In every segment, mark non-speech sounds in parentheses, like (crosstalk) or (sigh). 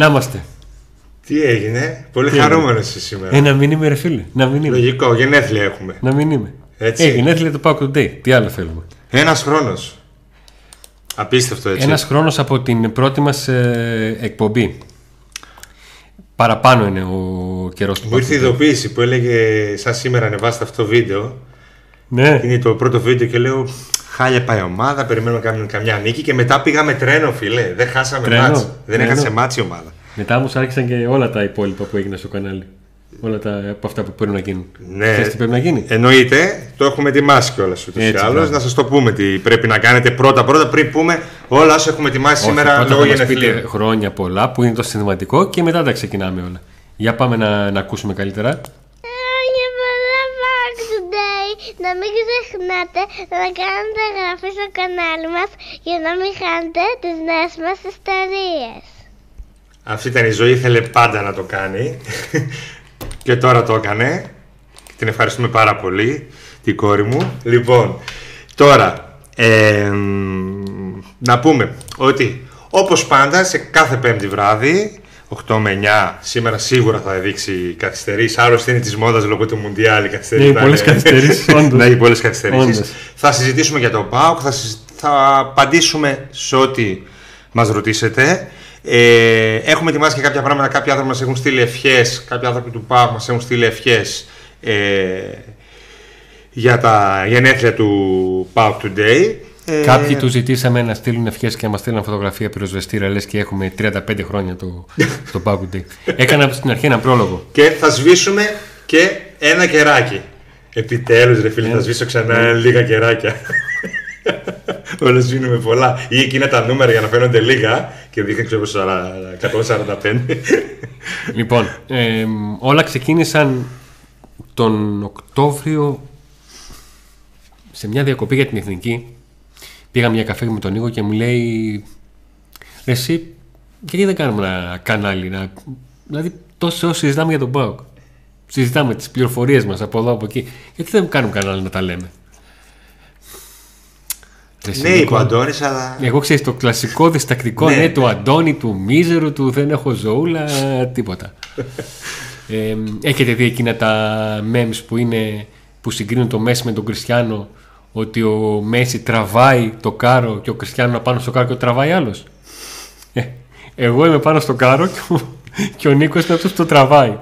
Να είμαστε. Τι έγινε, πολύ χαρούμενος εσύ σήμερα. Ε, να μην είμαι, ρε φίλε. Να μην είμαι. Λογικό, γενέθλια έχουμε. Να μην είμαι. Έτσι. Ε, γενέθλια του Pack Today. Τι άλλο θέλουμε. Ένας χρόνος. Απίστευτο έτσι. Ένας χρόνος από την πρώτη μας εκπομπή. Παραπάνω είναι ο καιρός του Μου ήρθε η ειδοποίηση που έλεγε σαν σήμερα ανεβάστε αυτό το βίντεο. Ναι. Είναι το πρώτο βίντεο και λέω χάλια πάει η ομάδα, περιμένουμε καμιά, καμιά νίκη και μετά πήγαμε τρένο φίλε. Δεν χάσαμε Τρένο, μάτς. Δεν τρένο. έχασε μάτς η ομάδα. Μετά όμως άρχισαν και όλα τα υπόλοιπα που έγιναν στο κανάλι. Όλα τα, από αυτά που πρέπει να γίνουν. Ναι. Ξέρεις τι πρέπει να γίνει; Εννοείται, το έχουμε ετοιμάσει κιόλας ούτως ή Έτσι, άλλως. μπράβο. Να σας το πούμε τι πρέπει να κάνετε πρώτα-πρώτα πριν πούμε όλα όσα έχουμε ετοιμάσει σήμερα πρώτα λόγω θα μας πείτε γενεθλίων. χρόνια πολλά που είναι το συνδυματικό και μετά τα ξεκινάμε όλα. Για πάμε να, να ακούσουμε καλύτερα. Χρόνια πολλά Back Today. Να μην ξεχνάτε να κάνετε εγγραφή στο κανάλι μας για να μην χάνετε τις νέες μας ιστορίες. Αυτή ήταν η ζωή, ήθελε πάντα να το κάνει. (laughs) και τώρα το έκανε. Την ευχαριστούμε πάρα πολύ, την κόρη μου. Λοιπόν, τώρα, ε, να πούμε ότι όπως πάντα σε κάθε πέμπτη βράδυ, 8 με 9, σήμερα σίγουρα θα δείξει καθυστερήσει. Άλλωστε είναι της μόδας λόγω του Μουντιάλ. οι καθυστερήσεις Ναι, θα πολλές είναι- (laughs) καθυστερήσεις, όντως. Ναι, πολλές καθυστερήσεις. Όντως. Θα συζητήσουμε για το ΠΑΟΚ, θα, συζη- θα απαντήσουμε σε ό,τι μας ρωτήσετε. Ε, έχουμε ετοιμάσει και κάποια πράγματα. Κάποιοι άνθρωποι μας έχουν στείλει ευχές, κάποιοι άνθρωποι του ΠΑΟΚ μας έχουν στείλει ευχές ε, για τα γενέθλια του ΠΑΟΚ Today. Ε, Κάποιοι του ζητήσαμε να στείλουν ευχές και να μας στείλουν φωτογραφία πυροσβεστήρα, λες και έχουμε 35 χρόνια το, το Pack Day. (laughs) Έκανα στην αρχή ένα πρόλογο. Και θα σβήσουμε και ένα κεράκι. Επιτέλους ρε φίλε, θα σβήσω ξανά λίγα κεράκια. (laughs) Όλα σβήνουμε πολλά. Ή εκείνα τα νούμερα για να φαίνονται λίγα και δείχνει ξέρω 145. λοιπόν, ε, όλα ξεκίνησαν τον Οκτώβριο σε μια διακοπή για την Εθνική. Πήγα μια καφέ με τον Νίκο και μου λέει «Ρε εσύ, γιατί δεν κάνουμε ένα κανάλι, να... δηλαδή τόσο όσο συζητάμε για τον ΠΑΟΚ. Συζητάμε τις πληροφορίες μας από εδώ από εκεί. Γιατί δεν κάνουμε κανάλι να τα λέμε; Ρε εσύ, ναι, Νίκο, είπε ο Αντώνης, αλλά. εγώ ξέρεις το κλασικό διστακτικό Ναι, ναι, ναι. του Αντώνη, του Μίζερου, του δεν έχω ζωούλα, τίποτα. (laughs) ε, έχετε δει εκείνα τα memes που, είναι, που συγκρίνουν το Μέση με τον Κριστιανό ότι ο Μέση τραβάει το κάρο και ο Κριστιανό πάνω στο κάρο και το τραβάει άλλος; Ε, εγώ είμαι πάνω στο κάρο και ο, και ο Νίκος είναι αυτός που το τραβάει.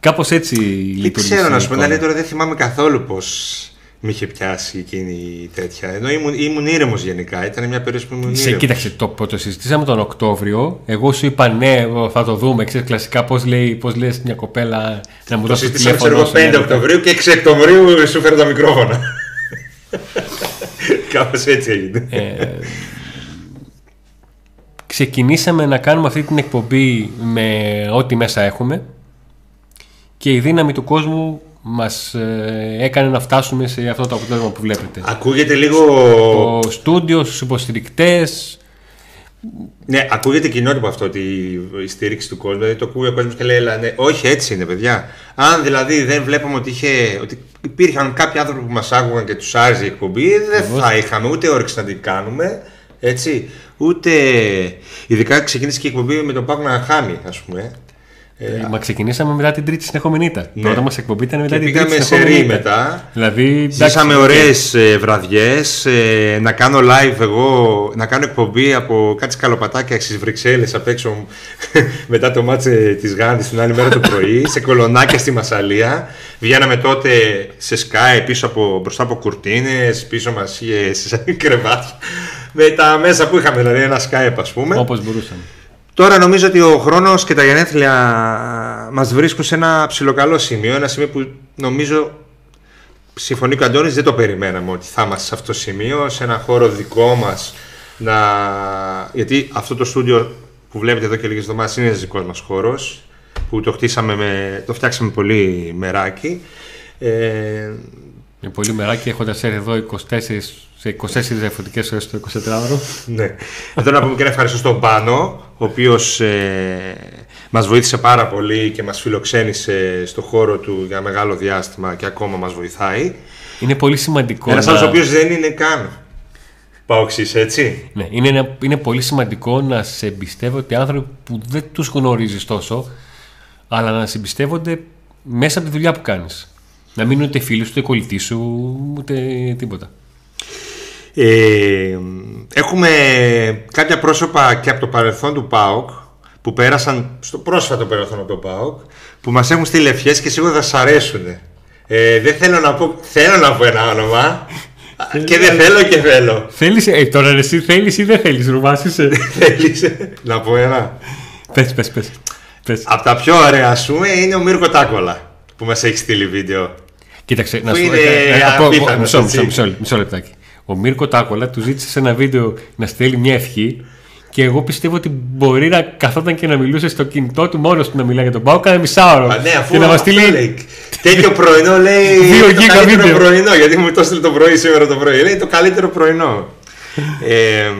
Κάπως έτσι Δεν λειτουργεί. ξέρω να η σου πω, εικόνα. δηλαδή τώρα δεν θυμάμαι καθόλου πώς με είχε πιάσει εκείνη η τέτοια. Ενώ ήμουν, ήμουν ήρεμος γενικά. Ήταν μια περίοδος που ήμουν Σε, ήρεμος. κοίταξε, το, που το συζητήσαμε τον Οκτώβριο. Εγώ σου είπα ναι, θα το δούμε. Ξέρεις κλασικά πώς λέει, πώς λέει μια κοπέλα να μου Το δώσει το συζητήσαμε ξέρω τηλέφωνο. εγώ σου, 5 ναι, Οκτωβρίου και 6 Οκτωβρίου σου φέρω τα μικρόφωνα. (laughs) Κάπως έτσι έγινε. Ε, ξεκινήσαμε να κάνουμε αυτή την εκπομπή με ό,τι μέσα έχουμε και η δύναμη του κόσμου μας ε, έκανε να φτάσουμε σε αυτό το αποτέλεσμα που βλέπετε. Ακούγεται λίγο. Το στούντιο, στους υποστηρικτές, Ναι, ακούγεται κοινότυπο αυτό ότι η στήριξη του κόσμου. Δηλαδή το ακούει ο κόσμος και λέει, «Έλα, ναι, όχι έτσι είναι, παιδιά. Αν δηλαδή δεν βλέπαμε ότι, είχε, ότι υπήρχαν κάποιοι άνθρωποι που μας άκουγαν και τους άρεσε η εκπομπή, δεν θα είχαμε ούτε όρεξη να την κάνουμε. Έτσι. Ούτε. Ειδικά ξεκίνησε και η εκπομπή με τον ΠΑΟΚ να χάνει, ας πούμε. Ε, μα ξεκινήσαμε μετά την τρίτη συνεχόμενη ήττα. Ναι. Πρώτα μας εκπομπή ήταν μετά Και την πήγαμε τρίτη σε συνεχόμενη ρί ήττα. μετά. Δηλαδή, εντάξει, Ζήσαμε οκ. ωραίες ε, βραδιές, ε, να κάνω live εγώ, να κάνω εκπομπή από κάτι σκαλοπατάκια στις Βρυξέλλες απ' έξω μου, (laughs) μετά το ματς της Γάνδης την άλλη μέρα το πρωί, σε κολονάκια στη Μασσαλία. Βγαίναμε τότε σε Sky πίσω από, μπροστά από κουρτίνες, πίσω μας είχε σε (laughs) κρεβάτια. Με τα μέσα που είχαμε, δηλαδή ένα Skype ας πούμε. Όπως μπορούσαμε. Τώρα νομίζω ότι ο χρόνος και τα γενέθλια μας βρίσκουν σε ένα ψιλοκαλό σημείο, ένα σημείο που νομίζω συμφωνεί και ο Αντώνης, δεν το περιμέναμε ότι θα είμαστε σε αυτό το σημείο, σε ένα χώρο δικό μας, να... γιατί αυτό το στούντιο που βλέπετε εδώ και λίγες εβδομάδες είναι ένας δικός μας χώρος, που το χτίσαμε με... το φτιάξαμε πολύ μεράκι. Ε, Με πολύ μεράκι έχοντας έρθει εδώ 24, σε 24 διαφορετικές ώρες το 24ωρο. Ναι. Εδώ να πούμε και ένα ευχαριστώ στον Πάνο, ο οποίος ε, μας βοήθησε πάρα πολύ και μας φιλοξένησε στο χώρο του για μεγάλο διάστημα και ακόμα μας βοηθάει. Είναι πολύ σημαντικό. Ένας να- άλλος ο οποίος δεν είναι καν Παοξής, έτσι. Ναι, είναι, ένα- είναι πολύ σημαντικό να σε εμπιστεύονται άνθρωποι που δεν τους γνωρίζεις τόσο, αλλά να σε εμπιστεύονται μέσα από τη δουλειά που κάνεις. Να μην είναι ούτε φίλοι σου, ούτε κολλητοί σου, ούτε τίποτα. Ε, έχουμε κάποια πρόσωπα και από το παρελθόν του ΠΑΟΚ που πέρασαν στο πρόσφατο παρελθόν από το ΠΑΟΚ που μας έχουν στείλει ευχές και σίγουρα θα σας αρέσουν. Ε, δεν θέλω να πω, θέλω να πω ένα όνομα και δεν θέλω και θέλω. Θέλεις, ε, τώρα ρε, εσύ θέλεις ή δεν θέλεις, Ρουβάς, είσαι. (laughs) Θέλεις να πω ένα. πες, πες, πες. πες. Από τα πιο ωραία ας πούμε είναι ο Μύρκο Τάκολα που μας έχει στείλει βίντεο. Κοίταξε, να Που σου πω. είναι ε, ε, από- απίθανος, μισό, μισό, έτσι. μισό, μισό λεπτάκι. Ο Μίρκο Τάκολα του ζήτησε σε ένα βίντεο να στέλνει μια ευχή και εγώ πιστεύω ότι μπορεί να καθόταν και να μιλούσε στο κινητό του μόνος του να μιλάει για τον Πάο. Κάνα μισάωρο. Α, ναι, αφού και να μας αυτό στείλει. λέει. Τέτοιο πρωινό λέει. (laughs) Δύο είναι το γίγα καλύτερο βίντεο. πρωινό. Γιατί μου το έστειλε το πρωί σήμερα το πρωί. Λέει το καλύτερο πρωινό. ε,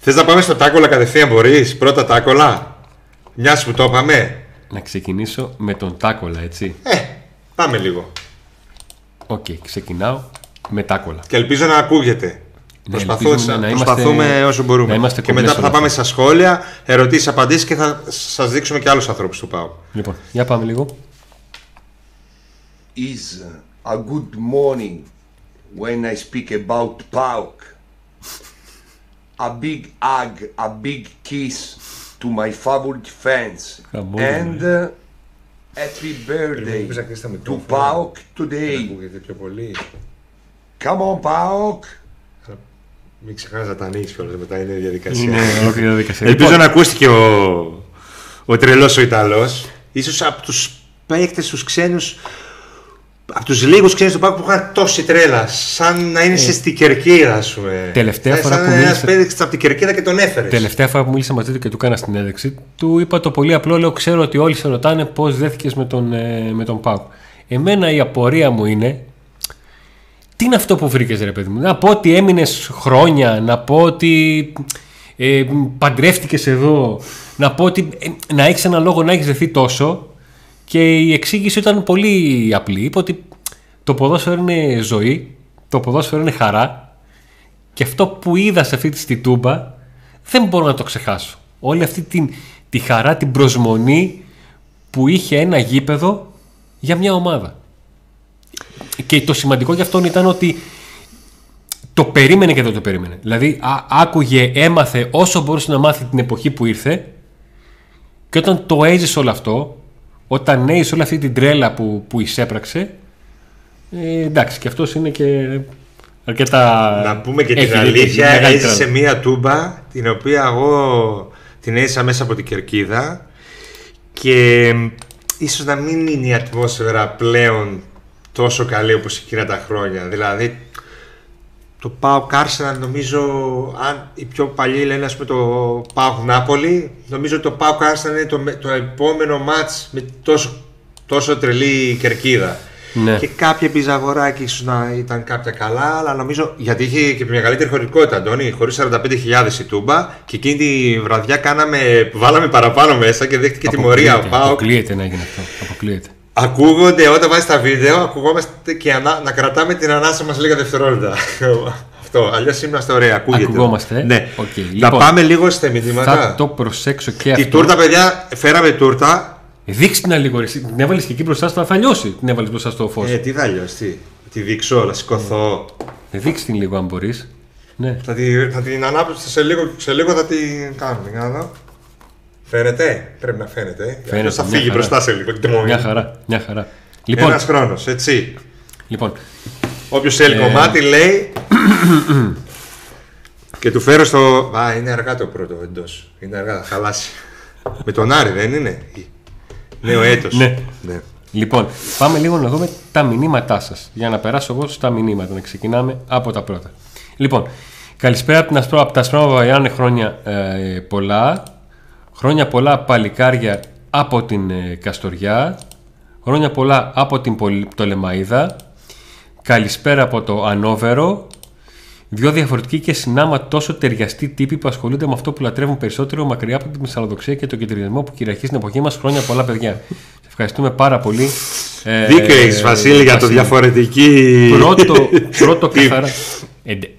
Θες να πάμε στο τάκολα κατευθείαν, μπορείς; Πρώτα τάκολα. Μια που το είπαμε. Να ξεκινήσω με τον Τάκολα, έτσι. Ε, πάμε λίγο. Οκ, ξεκινάω με Τάκολα. Και ελπίζω να ακούγεται. Προσπαθώ, ελπίζουμε να είμαστε- προσπαθούμε όσο μπορούμε. να είμαστε και μετά κομπλές θα όλα πάμε αυτά. στα σχόλια, ερωτήσεις, απαντήσεις και θα σας δείξουμε και άλλους ανθρώπους του ΠΑΟ. Λοιπόν, για πάμε λίγο. is a good morning when I speak about PAOK. A big hug, a big kiss to my favorite fans. Come on, and uh, happy birthday to PAOK today. Πιο πολύ. Come on, PAOK! Μην ξεχάσει να τα ανοίξεις κιόλας μετά είναι η διαδικασία. Είναι ολόκληρη διαδικασία. Ελπίζω Λοιπόν, να ακούστηκε ο, ο τρελός ο Ιταλός. σω από τους παίκτες, τους ξένους. Από τους λίγους ξένους του Πάκου που είχαν τόση τρέλα. Σαν να είναι σε στην κερκίδα, ας πούμε. Ε. Τελευταία σαν φορά σαν που ένας μίλησε- παίκτης από την κερκίδα και τον έφερες. Τελευταία φορά που μίλησα μαζί του και του έκανα στην έδειξη, του είπα το πολύ απλό: Λέω, ξέρω ότι όλοι σε ρωτάνε πώς δέθηκες με τον, ε, με τον Πάουκ. Εμένα η απορία μου είναι, τι είναι αυτό που βρήκες, ρε παιδί μου; Να πω ότι έμεινες χρόνια, να πω ότι ε, παντρεύτηκες εδώ, να πω ότι ε, να έχεις έναν λόγο να έχεις δεθεί τόσο. Και η εξήγηση ήταν πολύ απλή. Είπε ότι το ποδόσφαιρο είναι ζωή, το ποδόσφαιρο είναι χαρά και αυτό που είδα σε αυτή τη στη Τούμπα δεν μπορώ να το ξεχάσω. Όλη αυτή την, τη χαρά, την προσμονή που είχε ένα γήπεδο για μια ομάδα. Και το σημαντικό για αυτόν ήταν ότι το περίμενε και δεν το περίμενε. Δηλαδή α- άκουγε, έμαθε όσο μπορούσε να μάθει την εποχή που ήρθε και όταν το έζησε όλο αυτό, όταν έζησε όλη αυτή την τρέλα που, που εισέπραξε, ε, εντάξει, και αυτός είναι και αρκετά... Να πούμε και έχει- την έχει αλήθεια, μεγάλη έζησε τρέλα. μία τούμπα την οποία εγώ την έζησα μέσα από την κερκίδα και ίσως να μην είναι η ατμόσφαιρα πλέον τόσο καλή όπως εκείνα τα χρόνια. Δηλαδή το Πάο Κάρσενα νομίζω αν οι πιο παλιοί λένε ας πούμε το Πάο Νάπολη νομίζω ότι το Πάο Κάρσενα είναι το, με- το επόμενο μάτς με τόσο, τόσο τρελή κερκίδα. Ναι. Και κάποια πιζαγοράκια ίσως να ήταν κάποια καλά, αλλά νομίζω γιατί είχε και μεγαλύτερη χωρητικότητα, Αντώνη, χωρίς 45.000 η Τούμπα και εκείνη τη βραδιά κάναμε, βάλαμε παραπάνω μέσα και δέχτηκε τιμωρία ο Αποκλείεται, Πάοκ. Αποκλείεται να γίνει αυτό. Αποκλείεται. Ακούγονται όταν βάζεις τα βίντεο, ακουγόμαστε και ανά, να κρατάμε την ανάσα μας λίγα δευτερόλεπτα. (laughs) Αυτό, αλλιώς είμαστε ωραία, ακούγεται. Ακουγόμαστε, ε. Ναι. Οκ, Να λοιπόν, πάμε λίγο στα μηνύματα. Θα το προσέξω και Τη αυτό. τούρτα, παιδιά, φέραμε τούρτα. Ε, Δείξτε την λίγο. ρε. Εσύ Την έβαλες και εκεί μπροστά στο θα λιώσει. Την έβαλες μπροστά στο φως. Ε, τι θα λιώσει, τη δείξω, να σηκωθώ. Ε, δείξτε την λίγο αν μπορείς. Ναι. Θα, τη, θα την ανάψω σε λίγο, σε λίγο θα την κάνουμε. Για να δω. Φαίνεται, πρέπει να φαίνεται. Φαίνεται, Αλλιώς θα μια φύγει χαρά. μπροστά σε λίγο. Μια χαρά. Μια χαρά. Λοιπόν, Ένας χρόνος, έτσι. λοιπόν, Όποιος θέλει Ε. κομμάτι λέει και του φέρω στο... Α, είναι αργά το πρώτο εντός. Είναι αργά, θα χαλάσει. Με τον Άρη δεν είναι; Νέο έτος. Ναι. ναι. λοιπόν, πάμε λίγο να δούμε τα μηνύματά σας. Για να περάσω εγώ στα μηνύματα. Να ξεκινάμε από τα πρώτα. Λοιπόν, καλησπέρα από, την Ασπρό, από τα Ασπρόμα Βαβαϊάνε χρόνια ε, πολλά. Χρόνια πολλά παλικάρια από την ε, Καστοριά. Χρόνια πολλά από την Πολ- Πτολεμαΐδα. Καλησπέρα από το Ανόβερο. Δύο διαφορετικοί και συνάμα τόσο ταιριαστοί τύποι που ασχολούνται με αυτό που λατρεύουν περισσότερο μακριά από τη μυσαλλοδοξία και τον κεντρισμό που κυριαρχεί στην εποχή μας. Χρόνια πολλά, παιδιά. Σε ευχαριστούμε πάρα πολύ. Ε, Δίκιο έχεις Βασίλη για το Βασίλη. διαφορετική... Πρώτο, πρώτο (laughs) Τι- καθαρά. Ε, ντε-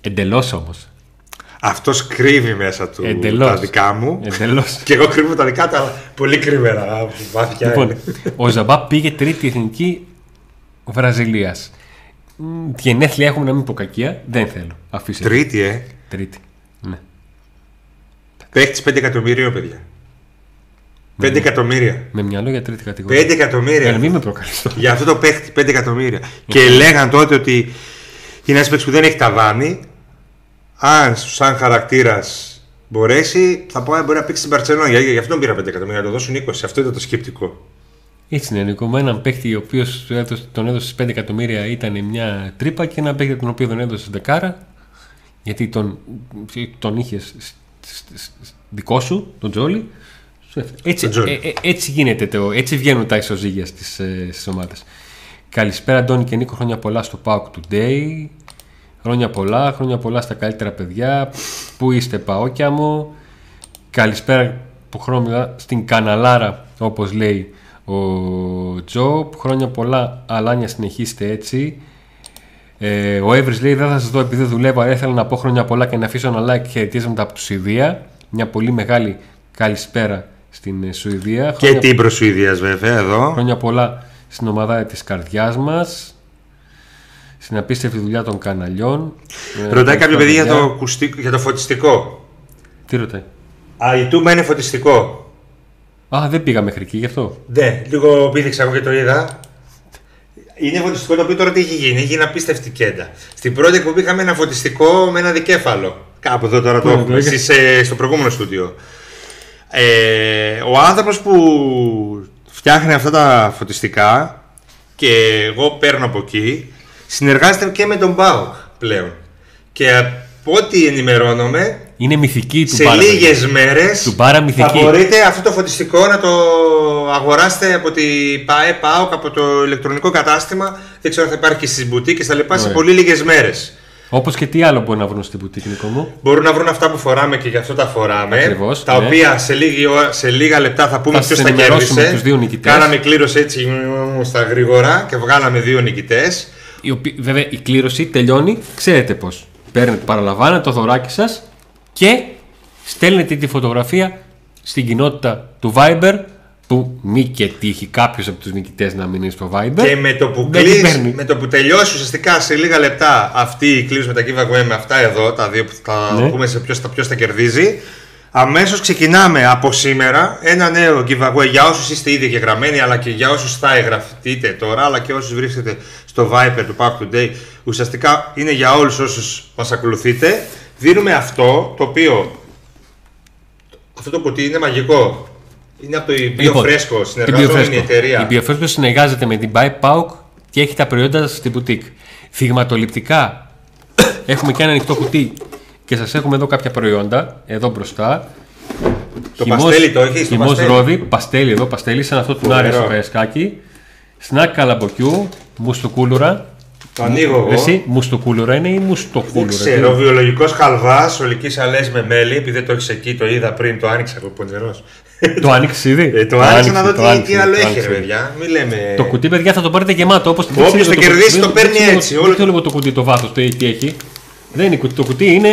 Εντελώς όμως. Αυτός κρύβει μέσα του Εντελώς. τα δικά μου. Εντελώς. (laughs) Και εγώ κρύβω τα δικά του, αλλά πολύ κρυμμένα. Βάθια λοιπόν, είναι. ο Ζαμπά πήγε τρίτη εθνική Βραζιλίας. Γενέθλια έχουμε να μην πω κακία. Δεν θέλω. Αφήστε. Τρίτη, ε. Τρίτη. Ναι. Παίχτης 5 εκατομμυρίων, παιδιά. 5 εκατομμύρια. Με μυαλό για τρίτη κατηγορία. 5 εκατομμύρια. Για να μην με προκαλείς τώρα. Για αυτό το παίχτη 5 εκατομμύρια. Και λέγαν τότε ότι είναι ένας παίχτη που δεν έχει ταβάνι. Αν σαν χαρακτήρας μπορέσει, θα πω «Α, μπορεί να παίξει στην Παρσελόνα. Για, για αυτό τον πήρα 5 εκατομμύρια, να το δώσουν 20. Αυτό ήταν το σκεπτικό. Έτσι είναι, Νίκο. Με έναν παίχτη ο οποίος τον έδωσε 5 εκατομμύρια ήταν μια τρύπα και έναν παίχτη τον οποίο τον έδωσε δεκάρα γιατί τον, τον είχες δικό σου, τον Τζόλι. σου έφερε. Έτσι, Τον Τζόλι. ε, ε, έτσι γίνεται το, έτσι βγαίνουν τα ισοζύγια στις, ε, στις ομάδες. Καλησπέρα Αντώνη και Νίκο, χρόνια πολλά στο PAOK Today. Χρόνια πολλά, χρόνια πολλά στα καλύτερα παιδιά. Πού είστε παόκια μου. Καλησπέρα που χρόνια στην Καναλάρα, όπως λέει ο Τζο. Χρόνια πολλά, Αλάνια συνεχίστε έτσι. Ε, ο Εύρης λέει: Δεν θα σας δω επειδή δουλεύω, αλλά ήθελα να πω χρόνια πολλά και να αφήσω ένα like χαιρετίσματα από τη Σουηδία. Μια πολύ μεγάλη καλησπέρα στην ε, Σουηδία. Και Χρόνια, την προσουηδία, βέβαια, εδώ. χρόνια πολλά στην ομάδα της καρδιάς μας. Στην απίστευτη δουλειά των καναλιών. Ε, Ρωτάει κάποιο παιδί για παιδιά. το, ακουστικό- για το φωτιστικό. Τι ρωτάει; Α, η τούμπα είναι φωτιστικό. Α, δεν πήγα μέχρι εκεί γι' αυτό. Ναι, λίγο πήδηξα εγώ και το είδα. Είναι φωτιστικό το οποίο τώρα τι έχει γίνει. Έχει γίνει απίστευτη κέντα. Στην πρώτη εκπομπή είχαμε ένα φωτιστικό με ένα δικέφαλο. Κάπου εδώ τώρα το Πού, έχουμε. το Εσείς, ε, στο προηγούμενο στούντιο. Ε, ο άνθρωπος που φτιάχνει αυτά τα φωτιστικά και εγώ παίρνω από εκεί συνεργάζεται και με τον ΠΑΟΚ πλέον. Και από ό,τι ενημερώνομαι Είναι μυθική του σε Μπάρα, παιδιά. λίγες μέρες Του Μπάρα μυθική. θα μπορείτε αυτό το φωτιστικό να το αγοράσετε από την ΠΑΕ, ΠΑΟΚ, από το ηλεκτρονικό κατάστημα. Δεν ξέρω αν θα υπάρχει και στις μπουτίκες τα λοιπά σε Ωραία. πολύ λίγες μέρες. Όπως και τι άλλο μπορεί να βρουν στην πουτίκη Νίκο μου; Μπορούν να βρουν αυτά που φοράμε και γι' αυτό τα φοράμε. Ακριβώς, τα ναι. οποία σε, λίγη ώρα, σε λίγα λεπτά θα πούμε Θα ποιος σας τα ενημερώσουμε κέρδισε. τους δύο νικητές. Κάναμε κλήρωση έτσι μ, στα γρήγορα και βγάλαμε δύο νικητές. Η οποία- βέβαια η κλήρωση τελειώνει, ξέρετε πώς. Παίρνετε, παραλαμβάνετε το δωράκι σας και στέλνετε τη φωτογραφία στην κοινότητα του Viber που μη και τύχει κάποιος από τους νικητές να μην είναι στο Viber. Και με το, που δεν την κλείσει, παίρνει. με το που τελειώσει ουσιαστικά σε λίγα λεπτά αυτή η κλήρωση με τα giveaway με αυτά εδώ, τα δύο που θα Ναι. πούμε σε ποιος, θα- ποιος θα κερδίζει, αμέσως ξεκινάμε από σήμερα. Ένα νέο giveaway για όσους είστε ήδη εγγεγραμμένοι αλλά και για όσους θα εγγραφτείτε τώρα αλλά και όσους βρίσκετε στο Viper του Park Today. Ουσιαστικά είναι για όλους όσους μας ακολουθείτε. Δίνουμε αυτό το οποίο αυτό το κουτί είναι μαγικό. Είναι από το Bio Λοιπόν, Fresco την συνεργαζόμενη Biofresco. εταιρεία. Η Biofresco συνεργάζεται με την Buy Pauk και έχει τα προϊόντα στην boutique. Θυγματοληπτικά (coughs) έχουμε και ένα ανοιχτό κουτί και σας έχουμε εδώ κάποια προϊόντα, εδώ μπροστά. Το παστέλι το έχεις, το χυμός παστέλι. ρόδι, παστέλι εδώ, παστέλι σαν αυτό του Άρη Φοβερό. στο Καϊσκάκι. Σνακ καλαμποκιού, μουστοκούλουρα. Το ανοίγω εγώ. Εσύ, μουστοκούλουρα είναι ή Δεν μουστοκούλουρα. ξέρω, βιολογικός χαλβάς, ολικής αλές με μέλι, επειδή δεν το έχεις εκεί, το είδα πριν, το άνοιξα από πονηρός. Το άνοιξες ήδη; Ε, το άνοιξα να δω το τι, άνοιξες, τι άλλο το έχει, άνοιξες. ρε παιδιά. Μην λέμε. Το κουτί, παιδιά, θα το πάρετε γεμάτο. Όπως Όποιος το κερδίσει, το παίρνει έτσι, όλο Όλο το λίγο το κουτί, το βάθος το τι έχει. Δεν είναι κουτί. Το κουτί είναι.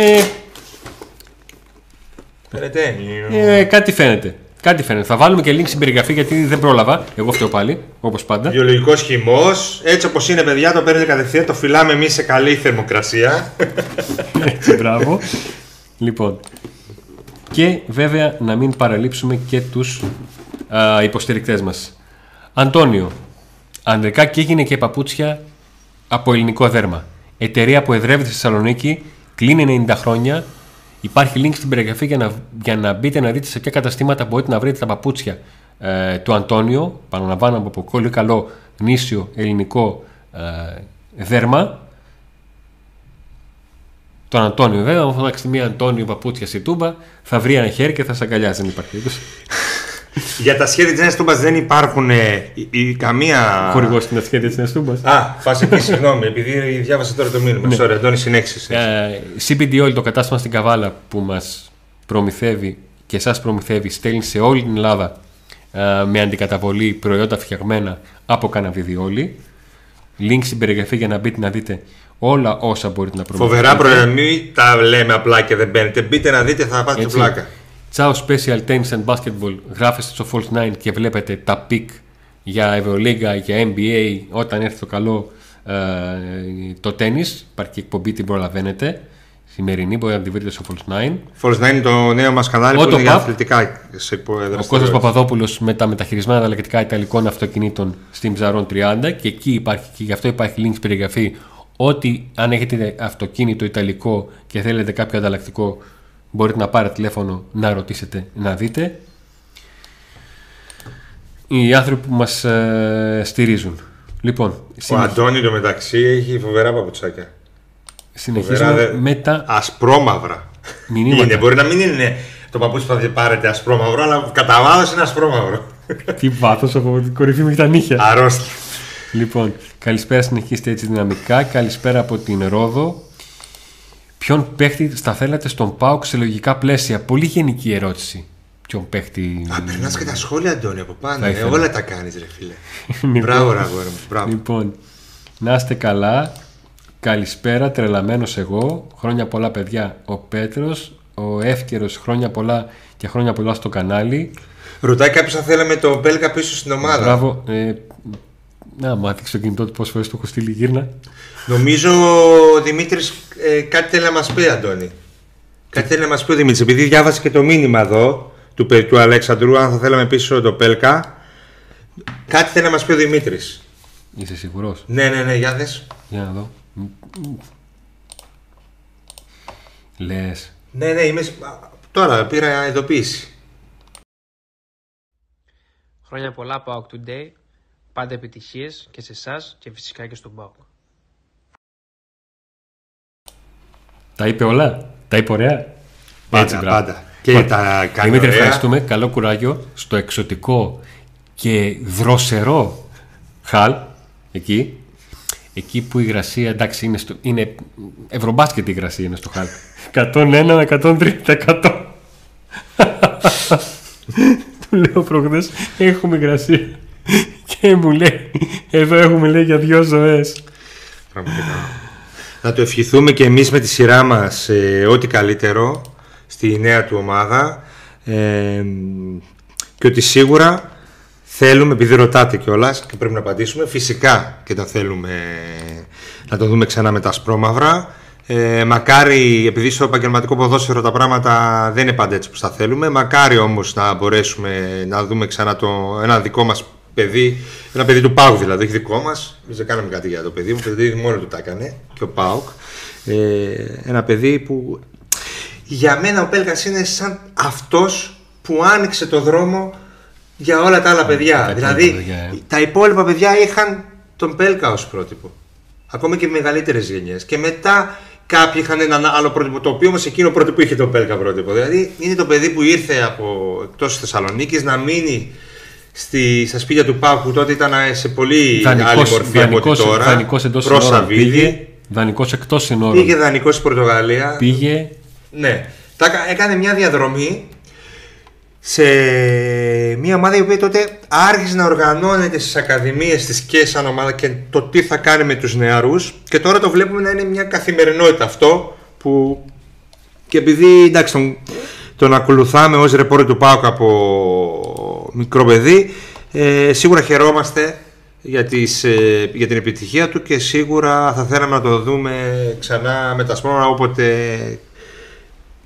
Φαίνεται. Ε, κάτι φαίνεται. Κάτι φαίνεται. Θα βάλουμε και link στην περιγραφή γιατί δεν πρόλαβα. Εγώ φταίω πάλι, όπως πάντα. Βιολογικός χυμός. Έτσι όπως είναι, παιδιά, το παίρνετε κατευθείαν, το φυλάμε εμείς σε καλή θερμοκρασία. Έτσι, μπράβο. λοιπόν. Και βέβαια να μην παραλείψουμε και τους α, υποστηρικτές μας. Αντώνιο, ανδρικά και έγινε και παπούτσια από ελληνικό δέρμα. Εταιρεία που εδρεύεται στη Θεσσαλονίκη, κλείνει 90 χρόνια. Υπάρχει link στην περιγραφή για να, για να μπείτε να δείτε σε ποια καταστήματα μπορείτε να βρείτε τα παπούτσια ε, του Αντώνιο. Παραλαμβάνω από πολύ καλό γνήσιο ελληνικό ε, δέρμα. Τον Αντώνιο, βέβαια, αν φωνάξει μία Αντώνιο παπούτσια στη τούμπα, θα βρει ένα χέρι και θα σε αγκαλιάζει. Δεν υπάρχει περίπτωση. Για τα σχέδια της Νέας Τούμπας δεν υπάρχουν ε, η- η- καμία. Χορηγός στην ασχέδια της Νέας Τούμπας. Α, φάση εκεί, συγγνώμη, επειδή διάβασα τώρα το μήνυμα. Sorry, Αντώνη, συνέχισε. Ε, CBD Oil, το κατάστημα στην Καβάλα που μας προμηθεύει και εσά προμηθεύει, στέλνει σε όλη την Ελλάδα ε, με αντικαταβολή προϊόντα φτιαγμένα από καναβιδιόλι. Link στην περιγραφή για να μπείτε να δείτε όλα όσα μπορείτε να προμηθευτείτε. Φοβερά πρωινή, τα λέμε απλά και δεν μπαίνετε. Μπείτε να δείτε, θα πάτε Έτσι. πλάκα. Ciao Special Tennis and Basketball. Γράφεστε στο False 9 και βλέπετε τα πικ για Ευρωλίγκα, για NBA. Όταν έρθει το καλό ε, το τέννις, υπάρχει και εκπομπή, την προλαβαίνετε. Σημερινή, μπορείτε να τη βρείτε στο False 9. False 9 είναι το νέο μας κανάλι Auto που είναι για Pub. αθλητικά σε Ο Κώστας δραστηριότητες. Παπαδόπουλος με τα μεταχειρισμένα ανταλλακτικά ιταλικών αυτοκινήτων στην Ψαρών 30 και εκεί υπάρχει και γι' αυτό υπάρχει link στην περιγραφή ότι αν έχετε αυτοκίνητο ιταλικό και θέλετε κάποιο ανταλλακτικό μπορείτε να πάρετε τηλέφωνο να ρωτήσετε να δείτε οι άνθρωποι που μας ε, στηρίζουν λοιπόν Ο συνεχ- Αντώνη το μεταξύ έχει φοβερά παπουτσάκια. συνεχίζουμε Φοβερά, δε- με τα Ασπρόμαυρα. Μηνύματα. Είναι, μπορεί να μην είναι το παπούτσι που θα πάρετε ασπρόμαυρο, αλλά κατά βάθο είναι ασπρόμαυρο. τι βάθος από την κορυφή μέχρι τα νύχια Αρρώστια. Λοιπόν, καλησπέρα, συνεχίστε έτσι δυναμικά. Καλησπέρα από την Ρόδο. Ποιον παίχτη θα θέλατε στον ΠΑΟΚ σε λογικά πλαίσια; Πολύ γενική ερώτηση. Ποιον παίχτη. Α, περνάς και τα σχόλια, Αντώνη, από πάνω. Θα Ε, ήθελα. όλα τα κάνεις, ρε φίλε. (laughs) Λοιπόν. Μπράβο, ρε αγόρι μου. Μπράβο. Λοιπόν, να είστε καλά. Καλησπέρα, τρελαμένος εγώ. Χρόνια πολλά, παιδιά. Ο Πέτρος, ο Εύκαιρος, χρόνια πολλά και χρόνια πολλά στο κανάλι. Ρωτάει κάποιος αν θέλαμε το Μπέλκα πίσω στην ομάδα. Μπράβο. Ε, να, μου άτυξε το κινητό του πόσες φορές το έχω στείλει γύρνα. Νομίζω ο Δημήτρη κάτι θέλει να μας πει, Αντώνη. Κάτι θέλει να μας πει ο Δημήτρης. Επειδή διάβασε και το μήνυμα εδώ του, παι- του Αλέξανδρου, αν θα θέλαμε πίσω το Πέλκα. Κάτι θέλει να μας πει ο Δημήτρης. Είσαι σίγουρος; Ναι, ναι, ναι, για δες. Για να δω. Λες. Ναι, ναι, είμαι. σ- α, Τώρα πήρα ειδοποίηση. Χρόνια πολλά PAOK Today. Πάντα επιτυχίες και σε εσάς και φυσικά και στον PAOK. Τα είπε όλα. Τα είπε ωραία. Πάντα, μπράβο. πάντα. Και Λοιπόν, τα κάνει Δημήτρη, ωραία. ευχαριστούμε. Καλό κουράγιο στο εξωτικό και δροσερό χαλ εκεί. Εκεί που η υγρασία εντάξει είναι, στο, είναι ευρωμπάσκετ η υγρασία είναι στο χαλ. 101 με 103%. Του λέω προχθές έχουμε υγρασία. Και μου λέει, εδώ έχουμε λέει για δυο ζωές. Πραγματικά. Να το ευχηθούμε και εμείς με τη σειρά μας ε, ό,τι καλύτερο στη νέα του ομάδα ε, και ότι σίγουρα θέλουμε, επειδή ρωτάτε κιόλας και πρέπει να απαντήσουμε, φυσικά και τα θέλουμε να το δούμε ξανά με τα σπρώμαυρα. Ε, μακάρι, επειδή στο επαγγελματικό ποδόσφαιρο τα πράγματα δεν είναι πάντα έτσι που τα θέλουμε, μακάρι όμως να μπορέσουμε να δούμε ξανά το, ένα δικό μας παιδί, ένα παιδί του Πάουκ δηλαδή, όχι δικό μας, εμείς δεν κάναμε κάτι για το παιδί μου, το παιδί μόνο του τα έκανε και ο Πάουκ. Ε, ένα παιδί που για μένα ο Πέλκας είναι σαν αυτός που άνοιξε το δρόμο για όλα τα άλλα παιδιά. τα δηλαδή υπόλοιπα παιδιά, ε. τα υπόλοιπα παιδιά είχαν τον Πέλκα ως πρότυπο. Ακόμα και οι μεγαλύτερες γενιές. Και μετά κάποιοι είχαν έναν άλλο πρότυπο, το οποίο όμως εκείνο πρότυπο είχε τον Πέλκα πρότυπο. Δηλαδή είναι το παιδί που ήρθε από εκτός Θεσσαλονίκης να μείνει στη, στα σπίτια του Πάου που τότε ήταν σε πολύ άλλη Δανεικός, μορφή από ό,τι δανεικός, τώρα. δανεικός εντός Προς συνόρων Σαββίδη. πήγε, δανεικός εκτός συνόρων Πήγε δανεικός στη Πορτογαλία. πήγε Ναι. Τα κα- έκανε μια διαδρομή σε μια ομάδα η οποία τότε άρχισε να οργανώνεται στις ακαδημίες της και σαν ομάδα και το τι θα κάνει με τους νεαρούς και τώρα το βλέπουμε να είναι μια καθημερινότητα αυτό που και επειδή εντάξει τον, τον ακολουθάμε ως ρεπόρτερ του ΠΑΟΚ από μικρό παιδί ε, σίγουρα χαιρόμαστε για, τις, ε, για την επιτυχία του και σίγουρα θα θέλαμε να το δούμε ξανά με τα σπρώνα όποτε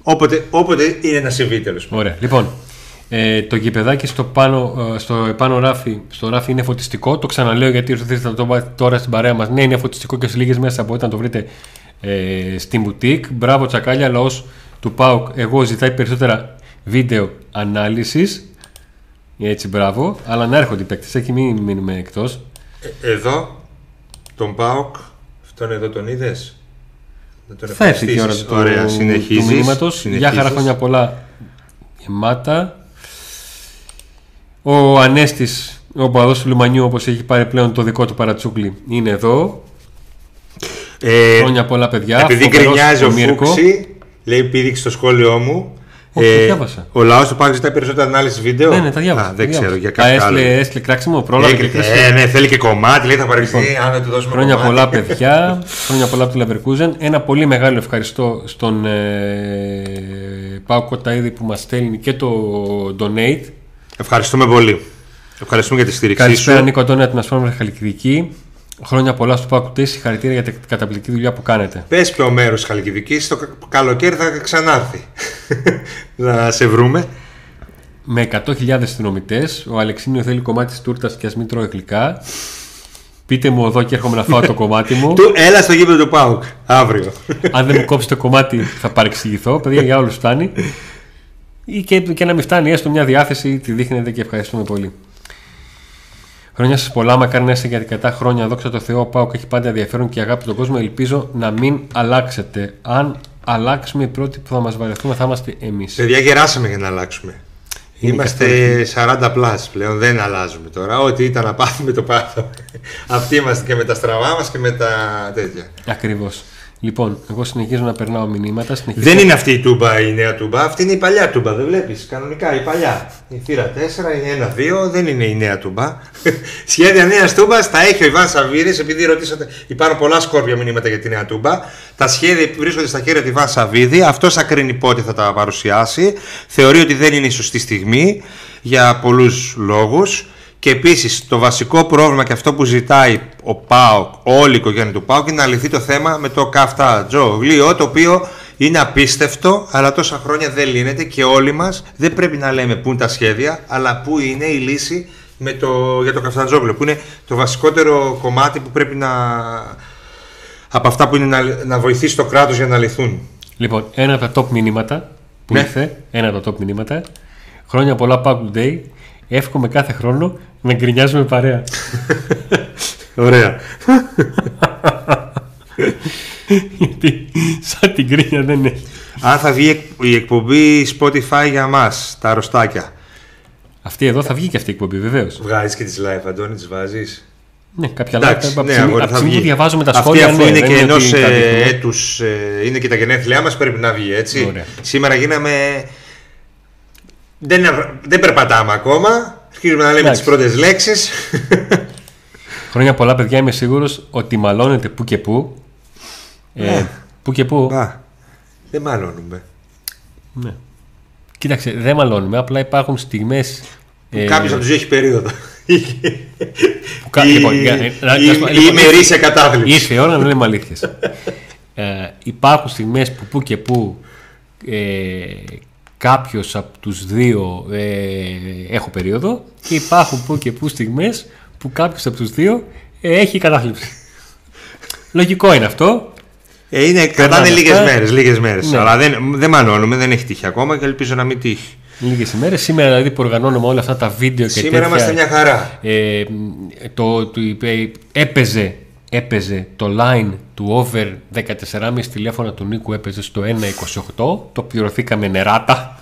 Όποτε, όποτε είναι να συμβεί τέλος πάντων. Ωραία. Λοιπόν, ε, το γηπεδάκι στο, πάνω, ε, στο επάνω ράφι, στο ράφι είναι φωτιστικό. Το ξαναλέω γιατί ήρθατε να το βάλετε τώρα στην παρέα μας. Ναι, είναι φωτιστικό και σε λίγες μέρες μπορείτε να το βρείτε ε, στην μπουτίκ. Μπράβο, τσακάλια, λαός του ΠΑΟΚ. Εγώ ζητάει περισσότερα βίντεο ανάλυσης. Έτσι, μπράβο. Αλλά να έρχονται οι παίκτες. Έχει μην μείνουμε εκτός. Ε, Εδώ, τον Πάοκ, αυτόν εδώ τον είδες; Θα έρθει και η ώρα του, Ωραία, του συνεχίζεις, μηνύματος. Γεια χαρά, συνεχίζεις. χρόνια πολλά γεμάτα. Ο Ανέστης, ο παδό του Λουμανιού, όπως έχει πάρει πλέον το δικό του παρατσούκλι, είναι εδώ. Ε, Χρόνια πολλά, παιδιά. επειδή Φοβερός γκρινιάζει ο Μίρκο. Φούξη, λέει πήδηξε στο σχόλιο μου. Όχι, το διάβασα. ο λαός του Πάουκ ζητάει περισσότερη ανάλυση βίντεο; Ναι, ναι, τα διάβασα. Α, τα δεν διάβασα. ξέρω για Α, κάποιο άλλο. έστειλε, έστειλε κράξιμο, πρόλαβε και Έχει- έστειλε. ε, ναι, θέλει και κομμάτι, λέει θα παρεξηγεί. Λοιπόν, αν δεν του δώσουμε Χρόνια κομμάτι. πολλά, παιδιά. (laughs) Χρόνια πολλά από τη Leverkusen. Ένα πολύ μεγάλο ευχαριστώ στον ε, Πάο Κοταίδη που μας στέλνει και το donate. Ευχαριστούμε πολύ. Ευχαριστούμε για τη στήριξή Καλησπέρα, σου. Νίκο Αντώνη, από την Ασφάλεια Χαλκιδική. Χρόνια πολλά στο Πάο Κοταίδη. Συγχαρητήρια για την καταπληκτική δουλειά που κάνετε. Πες ποιο μέρος της Χαλκιδικής, το κα- καλοκαίρι θα ξανάρθει. Να σε βρούμε. Με 100.000 αστυνομητέ, ο Αλεξίνιο θέλει κομμάτι της τούρτας και ας μην τρώει γλυκά. Πείτε μου εδώ και έρχομαι να φάω το κομμάτι μου. (laughs) Του, έλα στο γήπεδο του Πάουκ αύριο. Αν δεν μου κόψει το κομμάτι, θα παρεξηγηθώ. Παιδιά, για όλους φτάνει. Ή και, και να μην φτάνει, έστω μια διάθεση, τη δείχνετε και ευχαριστούμε πολύ. Χρόνια σας πολλά, μακάρι να είστε για αρκετά χρόνια. Δόξα τω Θεώ, ο Πάοκ έχει πάντα ενδιαφέρον και αγάπη τον κόσμο. Ελπίζω να μην αλλάξετε. Αν αλλάξουμε, οι πρώτοι που θα μας βαρεθούμε θα είμαστε εμείς. Παιδιά, γεράσαμε για να αλλάξουμε. Είναι Είμαστε 40 πλάς πλέον, δεν αλλάζουμε τώρα. Ό,τι ήταν να πάθουμε το πάθαμε. (laughs) Αυτοί είμαστε και με τα στραβά μας και με τα τέτοια. Ακριβώς. Λοιπόν, εγώ συνεχίζω να περνάω μηνύματα. Συνεχίζω... Δεν είναι αυτή η τούμπα η νέα τούμπα, αυτή είναι η παλιά τούμπα, δεν βλέπεις. Κανονικά η παλιά. Η θύρα 4, η 1-2, δεν είναι η νέα τούμπα. (laughs) Σχέδια νέας τούμπας τα έχει ο Ιβάν Σαββίδη, επειδή ρωτήσατε, υπάρχουν πολλά σκόρπια μηνύματα για τη νέα τούμπα. Τα σχέδια βρίσκονται στα χέρια του Ιβάν Σαββίδη, αυτός θα κρίνει πότε θα τα παρουσιάσει. Θεωρεί ότι δεν είναι η σωστή στιγμή για πολλούς λόγους. Και επίσης το βασικό πρόβλημα και αυτό που ζητάει ο ΠΑΟΚ, όλη η οικογένεια του ΠΑΟΚ, είναι να λυθεί το θέμα με το καυτά τζογλίο, το οποίο είναι απίστευτο, αλλά τόσα χρόνια δεν λύνεται και όλοι μας δεν πρέπει να λέμε πού είναι τα σχέδια, αλλά πού είναι η λύση με το, για το καφταντζόγλιο, που είναι το βασικότερο κομμάτι που πρέπει να. από αυτά που είναι να, να βοηθήσει το κράτος για να λυθούν. Λοιπόν, ένα από τα top μηνύματα που Ναι. ήρθε, ένα από τα top μηνύματα. Χρόνια πολλά Pack Day. Εύχομαι κάθε χρόνο να γκρινιάζουμε παρέα. (laughs) Ωραία. Γιατί σαν την γκρίνια δεν έχει. Αν θα βγει εκ- η εκπομπή Spotify για μας, τα αρρωστάκια. Αυτή εδώ θα βγει και αυτή η εκπομπή, βεβαίως. Βγάζεις και τις live, Αντώνη, τις βάζεις; Ναι, κάποια Εντάξει, λάθη. Από τη ναι, στιγμή- αγόρι, από τη θα στιγμή που βγει. διαβάζουμε τα Αυτή σχόλια. αφού ναι, είναι δεν και ότι ενό τα δείχνουμε. έτους, είναι και τα γενέθλιά μας, πρέπει να βγει έτσι. Ωραία. Σήμερα γίναμε. Δεν, δεν περπατάμε ακόμα. Αρχίζουμε να λέμε τις Εντάξει. πρώτες λέξεις. Χρόνια πολλά, παιδιά. Είμαι σίγουρος ότι μαλώνετε που και που. Ε, Ναι. που και που. δεν μαλώνουμε. Ναι. Κοίταξε, δεν μαλώνουμε. Απλά υπάρχουν στιγμές. Ε, Κάποιος από τους δύο έχει περίοδο. που κα- Η- λοιπόν, για- ε, να- η- να σου πω- η λοιπόν, ημερήσια κατάθλιψη. Ήρθε η ώρα να λέμε αλήθειες. ε, υπάρχουν στιγμές που που και που ε, κάποιος από τους δύο ε, έχω περίοδο και υπάρχουν που και που στιγμές που κάποιος από τους δύο ε, έχει κατάθλιψη. Λογικό είναι αυτό. Ε, είναι, κρατάνε Περνάμε λίγε αυτά. μέρες. Λίγες μέρες. Ναι. Αλλά δεν, δεν μαλώνουμε, δεν έχει τύχει ακόμα και ελπίζω να μην τύχει. Λίγες ημέρες. Σήμερα δηλαδή που οργανώνουμε όλα αυτά τα βίντεο και Σήμερα τέτοια, είμαστε μια χαρά. ε, το, το, ε, έπαιζε, έπαιζε το line του over 14,5 τηλέφωνα του Νίκου έπαιζε στο 1,28 το πληρωθήκαμε νεράτα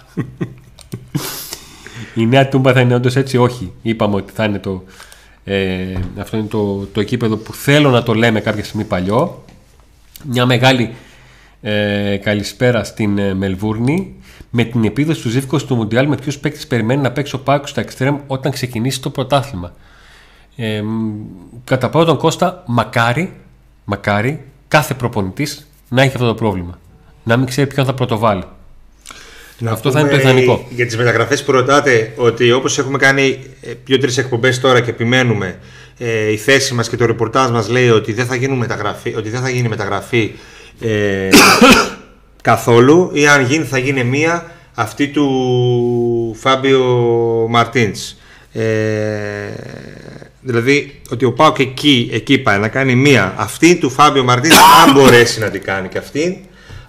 η νέα τούμπα θα είναι όντως έτσι όχι είπαμε ότι θα είναι το ε, αυτό είναι το, το εκείπεδο που θέλω να το λέμε κάποια στιγμή παλιό μια μεγάλη ε, καλησπέρα στην ε, Μελβούρνη. Με την επίδοση του Ζήφκος του Μουντιάλ, με ποιους παίκτες περιμένει να παίξει ο Πάκου στα εξτρέμ όταν ξεκινήσει το πρωτάθλημα. Ε, μ, κατά πρώτον, Κώστα, μακάρι, μακάρι κάθε προπονητής να έχει αυτό το πρόβλημα. Να μην ξέρει ποιον θα πρωτοβάλει. Να Αυτό θα είναι το πούμε ιδανικό. Για τις μεταγραφές που ρωτάτε, ότι όπως έχουμε κάνει ε, δύο-τρει εκπομπές τώρα και επιμένουμε, ε, η θέση μας και το ρεπορτάζ μας λέει ότι δεν θα, γίνουν μεταγραφή, ότι δεν θα γίνει μεταγραφή ε, (coughs) καθόλου ή αν γίνει θα γίνει μία αυτή του Φάμπιο Μαρτίνς. Ε, δηλαδή ότι ο Πάοκ εκεί, εκεί πάει να κάνει μία αυτή του Φάμπιο Μαρτίνς αν μπορέσει να την κάνει και αυτή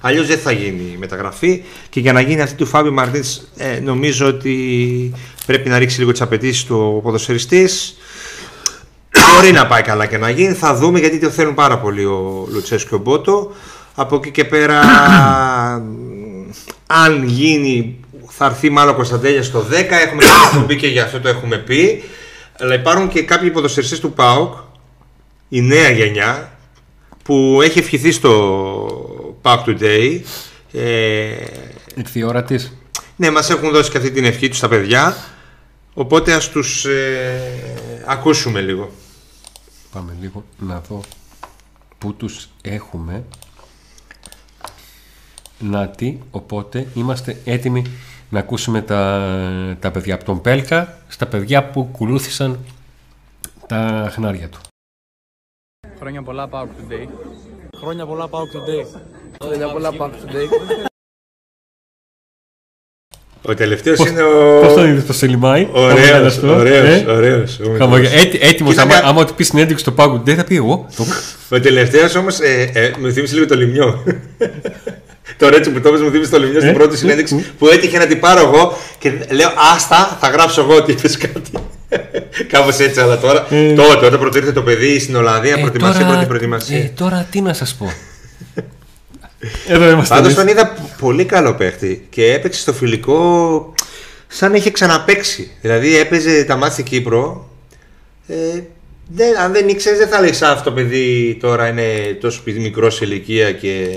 Αλλιώς δεν θα γίνει η μεταγραφή και για να γίνει αυτή του Φάμπιο Μαρτίνς ε, νομίζω ότι πρέπει να ρίξει λίγο τις απαιτήσεις του ο ποδοσφαιριστής Μπορεί να πάει καλά και να γίνει. Θα δούμε γιατί το θέλουν πάρα πολύ ο Λουτσέσκο και ο Μπότο. Από εκεί και πέρα, αν γίνει, θα έρθει μάλλον ο Κωνσταντέλιας στο 10. Έχουμε κάνει πει και για αυτό το έχουμε πει. Αλλά υπάρχουν και κάποιοι ποδοσφαιριστές του ΠΑΟΚ, η νέα γενιά, που έχει ευχηθεί στο ΠΑΟΚ Today. Ε, Ήρθε η ώρα της. ναι, ναι, μας έχουν δώσει και αυτή την ευχή τους τα παιδιά. Οπότε ας τους ε, ακούσουμε λίγο. Πάμε λίγο να δω πού τους έχουμε. Να τι, οπότε είμαστε έτοιμοι να ακούσουμε τα, τα παιδιά από τον Πέλκα στα παιδιά που ακολούθησαν τα χνάρια του. Χρόνια πολλά Power Today. Χρόνια πολλά Power Today. Χρόνια πολλά Power Today. Ο τελευταίος Πώς, είναι ο... πώς τον είδες το Σελιμάι, το Ωραίος, μεγαλαστό, ωραίος, ε; ωραίος. ο Χαμογε- μικρός. έτι- Έτοιμος, Κοίτα, άμα, κα- άμα του πεις συνέντευξη στο Power Today θα πει εγώ. Το- Ο τελευταίος όμως ε, ε, μου θύμισε λίγο το λιμιό. Τώρα έτσι που το είπες μου θύμισε το λιμιό στην Ε, πρώτη ε, συνέντευξη που έτυχε να την πάρω εγώ και λέω άστα θα γράψω εγώ ότι είπες κάτι. (laughs) Κάπως έτσι αλλά τώρα. Ε. Τότε όταν πρωτήρθε το παιδί στην Ολλανδία προετοιμασία πρώτη προετοιμασία. ε, τώρα τι να σας πω. (laughs) Εδώ είμαστε Πάντως εμείς. τον είδα πολύ καλό παίχτη και έπαιξε στο φιλικό σαν να είχε ξαναπέξει. Δηλαδή έπαιζε τα μάτια στην Κύπρο. Ε, δεν, αν δεν ήξερες, δεν θα λέει αυτό το παιδί τώρα είναι τόσο μικρός σε ηλικία και.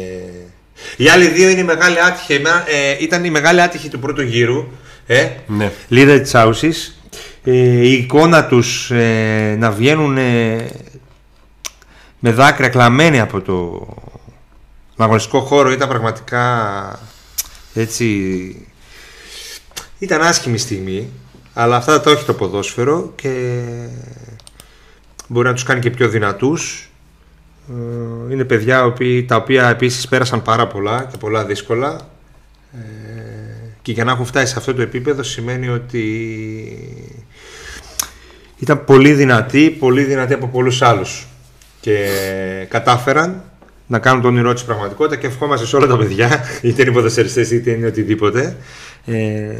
Οι άλλοι δύο είναι οι μεγάλοι άτυχοι. Εμένα, ε, ήταν οι μεγάλοι άτυχοι του πρώτου γύρου. Ε, Ναι. Λίδα της Άουσης. Ε, η εικόνα τους ε, να βγαίνουν ε, με δάκρυα κλαμμένοι από το αγωνιστικό χώρο ήταν πραγματικά έτσι ήταν άσχημη στιγμή αλλά αυτά τα έχει το ποδόσφαιρο και μπορεί να τους κάνει και πιο δυνατούς Ε, είναι παιδιά οποίοι- τα οποία επίσης πέρασαν πάρα πολλά και πολλά δύσκολα Ε, και για να έχουν φτάσει σε αυτό το επίπεδο σημαίνει ότι ήταν πολύ δυνατοί, πολύ δυνατοί από πολλούς άλλους και κατάφεραν να κάνουν τον όνειρό της πραγματικότητα και ευχόμαστε σε όλα τα παιδιά, (laughs) είτε είναι ποδοσφαιριστές είτε είναι οτιδήποτε. Ε,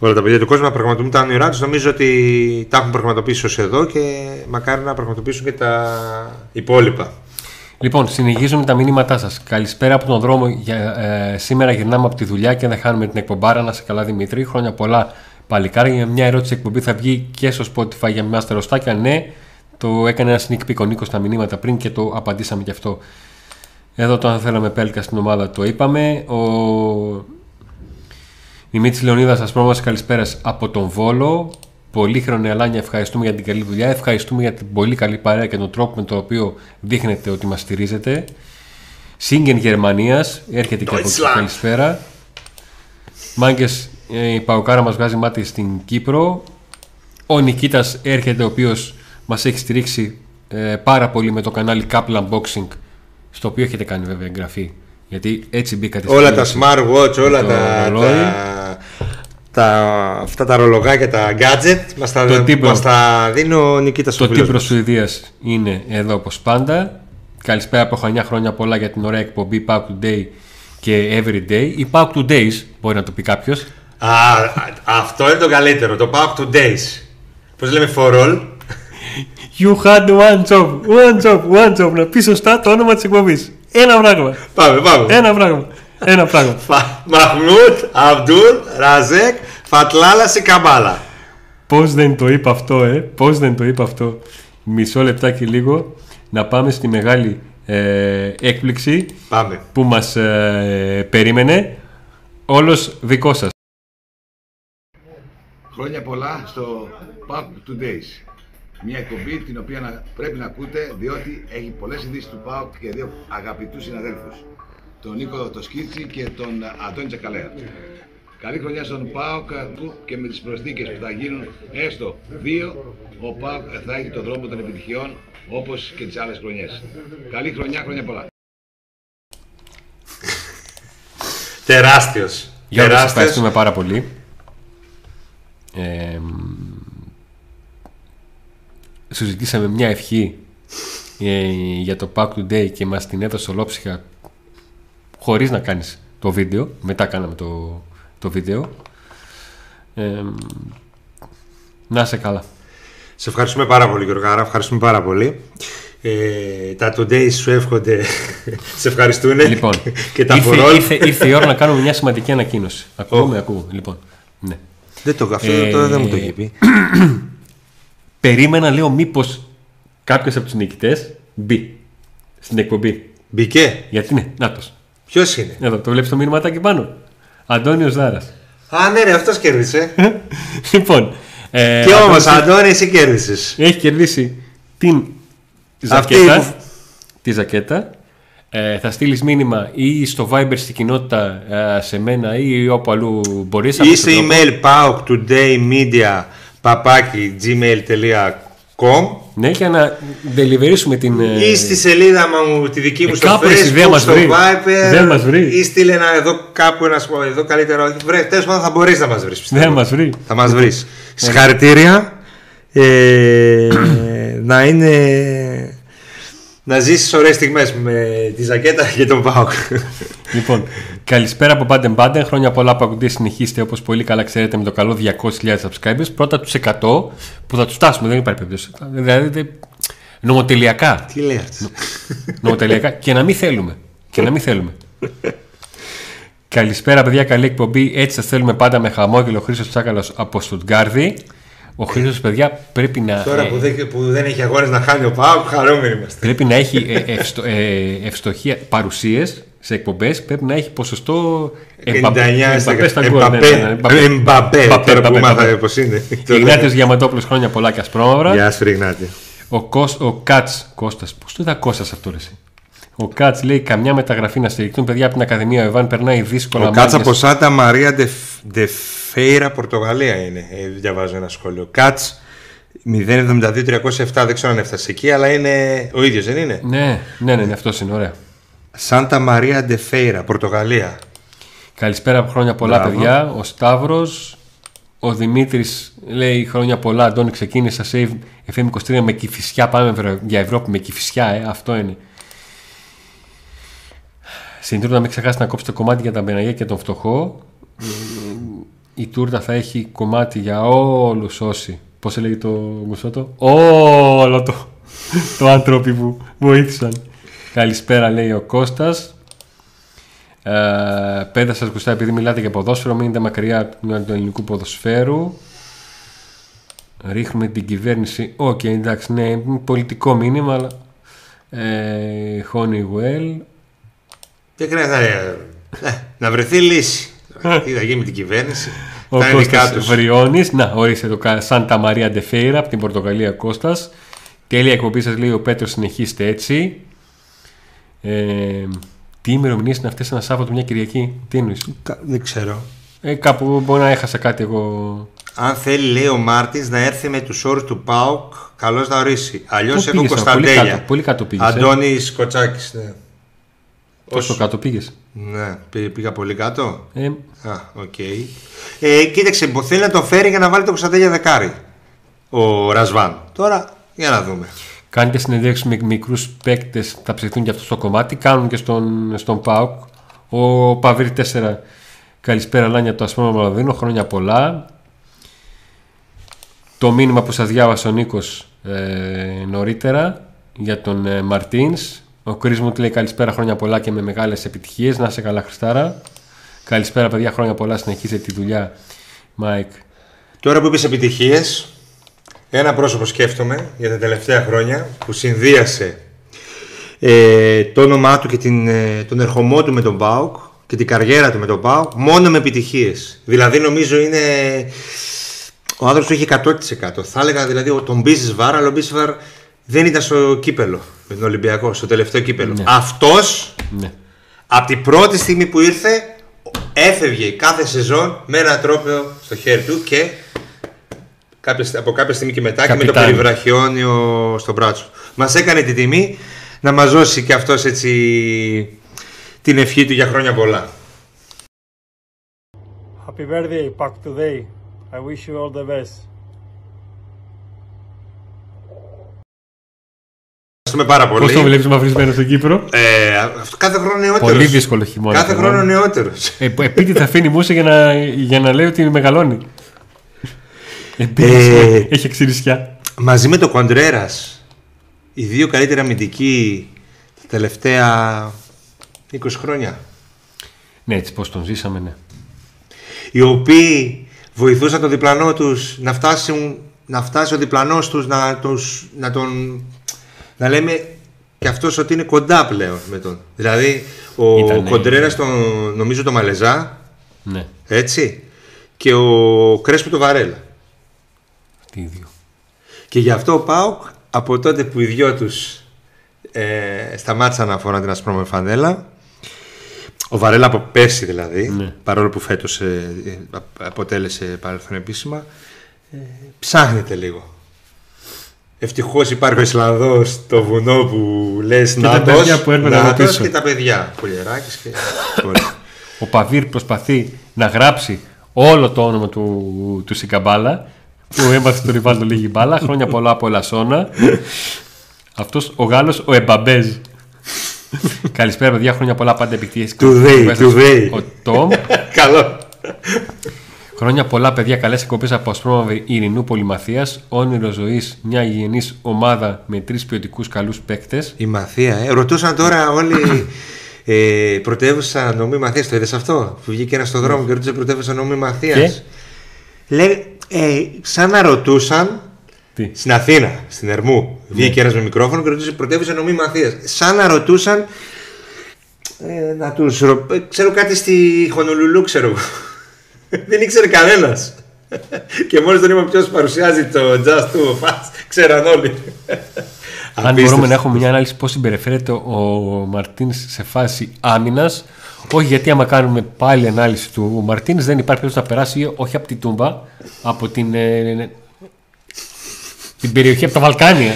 όλα τα παιδιά του κόσμου να πραγματοποιούν τα όνειρά τους. Νομίζω ότι τα έχουν πραγματοποιήσει ως εδώ και μακάρι να πραγματοποιήσουν και τα υπόλοιπα. Λοιπόν, συνεχίζουμε τα μηνύματά σας. Καλησπέρα από τον δρόμο. Για, ε, σήμερα γυρνάμε από τη δουλειά και δεν χάνουμε την εκπομπάρα. Να σε καλά, Δημήτρη. Χρόνια πολλά, παλικάρια. Για μια ερώτηση εκπομπή θα βγει και στο Spotify για μια στεροστάκια. Ναι, το έκανε ένας sneak peek ο Νίκο στα μηνύματα πριν και το απαντήσαμε γι' αυτό. Εδώ το αν θέλαμε πέλκα στην ομάδα το είπαμε. Ο Δημήτρη Λεωνίδας, σα πρόμαστε καλησπέρα από τον Βόλο. Πολύχρονη Αλάνια, ευχαριστούμε για την καλή δουλειά. Ευχαριστούμε για την πολύ καλή παρέα και τον τρόπο με τον οποίο δείχνετε ότι μας στηρίζετε. Σίγγεν Γερμανίας, έρχεται και από εκεί. Deutschland. Καλησπέρα. Μάγκες, η Παοκάρα μας βγάζει μάτι στην Κύπρο. Ο Νικήτας έρχεται, ο οποίος μας έχει στηρίξει ε, πάρα πολύ με το κανάλι Couple Unboxing, στο οποίο έχετε κάνει βέβαια εγγραφή. Γιατί έτσι μπήκατε στη Όλα τα μέση. smartwatch, όλα Το τα, ρολόι. τα, τα, αυτά τα ρολογάκια, τα gadget μας τα, Το τύπο. μας τα δίνει ο Νικήτας Το ο φίλος Τύπρος μας. Σουηδίας είναι εδώ όπως πάντα. Καλησπέρα από Χανιά χρόνια πολλά για την ωραία εκπομπή Pack Today και Everyday. Η Pack Todays μπορεί να το πει κάποιος. Α, αυτό είναι το καλύτερο, το Pack to Days. Πώς λέμε for all; You had one job, one job, one job. Να πεις σωστά το όνομα της εκπομπής. Ένα πράγμα. Πάμε, πάμε. Ένα πράγμα. Ένα πράγμα. Φα- Μαχμούτ, Αμπτούλ, Ραζέκ, Φατλάλα, Σικαμπάλα. Πώς δεν το είπα αυτό, ε; Πώς δεν το είπα αυτό; Μισό λεπτάκι λίγο να πάμε στη μεγάλη ε, έκπληξη Πάμε. που μας ε, περίμενε. Όλος δικό σας. Χρόνια πολλά στο Park Today's. Μια εκπομπή την οποία να- πρέπει να ακούτε διότι έχει πολλές ειδήσεις του ΠΑΟΚ και δύο αγαπητούς συναδέλφους. Τον Νίκο το Σκίτσι και τον Αντώνη Τσακαλέα. Καλή χρονιά στον ΠΑΟΚ και με τις προσθήκες που θα γίνουν έστω δύο, ο ΠΑΟΚ θα έχει τον δρόμο των επιτυχιών όπως και τις άλλες χρονιές. Καλή χρονιά, χρόνια πολλά. Τεράστιος. Γιώργος, σας Τεράστιος. ευχαριστούμε πάρα πολύ. Ε, μ, σου ζητήσαμε μια ευχή ε, για το Pack Today και μας την έδωσε ολόψυχα χωρίς να κάνεις το βίντεο. Μετά κάναμε το, το βίντεο. Ε, μ, να είσαι καλά. Σε ευχαριστούμε πάρα πολύ Γιωργάρα, ευχαριστούμε πάρα πολύ. Ε, τα today σου εύχονται, (laughs) σε ευχαριστούν Λοιπόν, και τα ήρθε, φορόλ. ήρθε, ήρθε η ώρα να κάνουμε μια σημαντική ανακοίνωση. Ακούγομαι, ακούω. Λοιπόν, ναι. Δεν το αυτό Ε, τώρα δεν μου το είχε πει. (clears throat) Περίμενα, λέω, μήπως κάποιος από τους νικητές μπει στην εκπομπή. Μπήκε; Γιατί ναι, νάτος. Ποιος είναι; Εδώ, το βλέπεις το μήνυματάκι πάνω. Αντώνιος Δάρας. Α, ναι, ρε, αυτός κέρδισε. (laughs) λοιπόν. Ε, και όμως, Αντώνης Αντώνη, εσύ κέρδισες. Έχει κερδίσει την Αυτή ζακέτα. που- Τη ζακέτα. Ε, θα στείλεις μήνυμα ή στο Viber στην κοινότητα ε, σε μένα ή όπου αλλού μπορείς. Ή στο email paoktoday.media παπάκι gmail.com Ναι, για να deliverήσουμε την. ε, ή στη σελίδα μου τη δική μου Ε, στο κάπου ρε, εσύ, δεν facebook, μας στο βρει. Viber Δεν μας βρει. ή στείλε ένα εδώ κάπου ένα σπο- εδώ καλύτερο βρε, τέλος πάντων θα μπορείς να μας βρεις πιστεύω. Δεν μας βρει. θα μας βρεις συγχαρητήρια ε, να είναι να ζήσεις ωραίες στιγμές με τη ζακέτα και τον ΠΑΟΚ Λοιπόν, καλησπέρα από Πάντεν Πάντεν. Χρόνια πολλά που ακούτε. Συνεχίστε όπως πολύ καλά ξέρετε με το καλό 200.000 subscribers. Πρώτα τους 100 που θα τους φτάσουμε. Δεν υπάρχει περίπτωση. Δηλαδή, δεν- νομοτελειακά. τι λέει αυτός; Νομοτελειακά και να μην θέλουμε. Και να μην θέλουμε. Καλησπέρα, παιδιά. Καλή εκπομπή. Έτσι σας θέλουμε πάντα με χαμόγελο. Ο Χρήστο Τσάκαλο από Στουτγκάρδη. Ο Χρήστος, παιδιά, πρέπει να. τώρα ε, που δεν, που δεν έχει αγώνες να χάνει ο ΠΑΟΚ χαρούμενοι είμαστε Πρέπει να έχει ε, ευστο, ε, ευστοχία παρουσίες σε εκπομπές. Πρέπει να έχει ποσοστό 99 Εμπαπέ στα γκολ. ναι, ναι, ναι, Εμπαπέ Εμπαπέ Εμπαπέ, τώρα που Εμπαπέ, μάθατε Εμπαπέ. πως είναι Ιγνάτιος Διαμαντόπουλος χρόνια πολλά και ασπρόμαυρα. Γεια σου ρε Ιγνάτη Ο, Κώσ, ο Κάτς, Κώστας, πώς το είδα Κώστας αυτό ρε εσύ; Ο Κάτς λέει καμιά μεταγραφή να στηριχτούν παιδιά από την Ακαδημία. Ο Ιβάν περνάει δύσκολα Ο Κάτς μάχες. από Σάντα Μαρία Ντε Φέιρα, Πορτογαλία είναι. Ε, διαβάζω ένα σχόλιο. Κάτς 072-307, δεν ξέρω αν έφτασε εκεί, αλλά είναι ο ίδιος, δεν είναι; Ναι, ναι, ναι, ναι, αυτός είναι ωραία. Σάντα Μαρία Ντε Φέιρα, Πορτογαλία. Καλησπέρα από χρόνια πολλά Μπράβο. παιδιά. Ο Σταύρος, ο Δημήτρης λέει χρόνια πολλά. Αντώνη ξεκίνησα save FM23 με κυφισιά. Πάμε ευρω- για Ευρώπη με κυφισιά, ε, αυτό είναι. Στην τούρτα μην ξεχάσει να κόψει το κομμάτι για τα μπεναγιά και τον φτωχό. Ε, Η τούρτα θα έχει κομμάτι για όλους όσοι. Πώς έλεγε το Μουσότο; Όλο το, το άνθρωποι που βοήθησαν. Καλησπέρα λέει ο Κώστας. Ε, πέντε σας γουστά επειδή μιλάτε για ποδόσφαιρο. Μείνετε μακριά από του ελληνικού ποδοσφαίρου. Ρίχνουμε την κυβέρνηση. Οκ, εντάξει, ναι, πολιτικό μήνυμα, αλλά. Ε, Honeywell. Δεν χρειάζεται να, ε, να βρεθεί λύση. Τι θα γίνει με την κυβέρνηση; Ο τα ειδικά Κώστας τους. Βριώνης. Να, ορίστε το κα- Σάντα Μαρία Ντεφέιρα από την Πορτογαλία Κώστας. Τέλεια εκπομπή σας λέει ο Πέτρος συνεχίστε έτσι. Ε, τι ημερομηνίες είναι αυτές ένα Σάββατο μια Κυριακή; Τι εννοείς; Κα- Δεν ξέρω. Ε, κάπου μπορεί να έχασα κάτι εγώ. Αν θέλει, λέει ο Μάρτιν, να έρθει με τους όρους του ΠΑΟΚ, καλώς να ορίσει. Αλλιώς Πού έχω πήγες, πολύ Κωνσταντέλια. κάτω- πολύ κάτω πήγες, ε. Αντώνης Κοτσάκης, ναι. Τόσο κάτω πήγες; Ναι, πή- πήγα πολύ κάτω. Ε, Α, οκ. Ε, κοίταξε, που θέλει να το φέρει για να βάλει το Κωνσταντέλια δεκάρι. Ο Ρασβάν. Τώρα, για να δούμε. Κάνει και συνεντεύξεις με μικρούς παίκτες, θα ψηθούν και αυτό στο κομμάτι. Κάνουν και στον, στον ΠΑΟΚ. Ο Παβίρ 4, καλησπέρα Λάνια το Ασπρόμο Μαλαδίνο, χρόνια πολλά. Το μήνυμα που σας διάβασε ο Νίκος ε, νωρίτερα για τον ε, Μαρτίνς. Ο Κρίς μου του λέει καλησπέρα χρόνια πολλά και με μεγάλες επιτυχίες. Να σε καλά Χριστάρα. Καλησπέρα παιδιά, χρόνια πολλά. Συνεχίζετε τη δουλειά, Μάικ. Τώρα που είπες επιτυχίες, ένα πρόσωπο σκέφτομαι για τα τελευταία χρόνια που συνδύασε ε, το όνομά του και την, ε, τον ερχομό του με τον ΠΑΟΚ και την καριέρα του με τον ΠΑΟΚ μόνο με επιτυχίες. Δηλαδή νομίζω είναι. Ο άνθρωπος του έχει 100%. Θα έλεγα δηλαδή ο- τον Μπίσβαρ, αλλά ο Μπίσβαρ δεν ήταν στο κύπελο με τον Ολυμπιακό, στο τελευταίο κύπελο. Ναι. Αυτός Ναι. από την πρώτη στιγμή που ήρθε έφευγε κάθε σεζόν με ένα τρόπαιο στο χέρι του και κάποια, από κάποια στιγμή και μετά και με το Καπιτάνι. περιβραχιόνιο στο μπράτσο. Μας έκανε τη τιμή να μας δώσει και αυτός έτσι την ευχή του για χρόνια πολλά. Happy birthday, Pac today. I wish you all the best. Ευχαριστούμε πάρα πολύ. Πώς το βλέπεις μαυρισμένος στην Κύπρο; Ε, αυτό κάθε χρόνο νεότερος. Πολύ δύσκολο χειμώνα. Κάθε χειμώνα. χρόνο νεότερος. Ε, που επίτηδε θα αφήνει μουσα για να, για να λέει ότι μεγαλώνει. Επίτηδε Ε, έχει ξυρισιά. Μαζί με το Κοντρέρας, οι δύο καλύτερα αμυντικοί τα τελευταία 20 χρόνια. Ναι, έτσι πώς τον ζήσαμε, ναι. οι οποίοι βοηθούσαν τον διπλανό τους να φτάσουν να φτάσει ο διπλανός τους να, τους, να τον να λέμε και αυτός ότι είναι κοντά πλέον με τον δηλαδή ο Ήτανε- Κοντρέρας τον, νομίζω το Μαλεζά ναι. έτσι και ο Κρέσπο το Βαρέλα. Τι ίδιο. Και γι' αυτό ο Πάουκ από τότε που οι δυο τους ε, σταμάτησαν να φοράνε την ασπρόμαυρη φανέλα ο Βαρέλα από πέρσι δηλαδή Ναι. παρόλο που φέτος ε, ε, αποτέλεσε παρελθόν επίσημα ε, ψάχνεται λίγο Ευτυχώς υπάρχει ο Ισλανδός στο βουνό που λες τα Νάτος, παιδιά που έρχονται από Νάτος πίσω. και τα παιδιά Πολιεράκης και (laughs) Ωραία. Ο Παβίρ προσπαθεί να γράψει όλο το όνομα του, του Σικαμπάλα που έμαθε τον Ριβάλτο λίγη μπάλα. Χρόνια πολλά από Ελασσόνα. Αυτός ο Γάλλος ο Εμπαμπέζ. Καλησπέρα, παιδιά. Χρόνια πολλά πάντα επιτυχίες. Today, today. Ο Τόμ. (laughs) Καλό Χρόνια πολλά, παιδιά. Καλές εκπομπές από Ασπρόμαυρη Ειρηνού Πολυμαθίας. Όνειρο ζωής, μια υγιεινή ομάδα με τρεις ποιοτικούς καλούς παίκτες. Η Μαθία, ε. Ρωτούσαν τώρα όλοι ε, πρωτεύουσα νομή Μαθίας. Το είδες αυτό; Που βγήκε ένας στον δρόμο και ρωτούσε πρωτεύουσα νομή Μαθίας. Λέει, ε, σαν να ρωτούσαν Τι; στην Αθήνα, στην Ερμού. Βγήκε ένας με μικρόφωνο και ρωτούσε πρωτεύουσα νομή Μαθίας. Σαν να ρωτούσαν ε, να τους ρω... ε, ξέρω κάτι στη Χονολουλού, ξέρω εγώ. (laughs) Δεν ήξερε κανένας. και μόλις τον είπα ποιος παρουσιάζει το Just Two Fast, ξέραν όλοι. Αν Απίστευτο. μπορούμε να έχουμε μια ανάλυση πώς συμπεριφέρεται ο Μαρτίνς σε φάση άμυνας. Όχι γιατί άμα κάνουμε πάλι ανάλυση του ο Μαρτίνς δεν υπάρχει περίπτωση να περάσει όχι από την Τούμπα, από την, ε, την περιοχή από τα Βαλκάνια.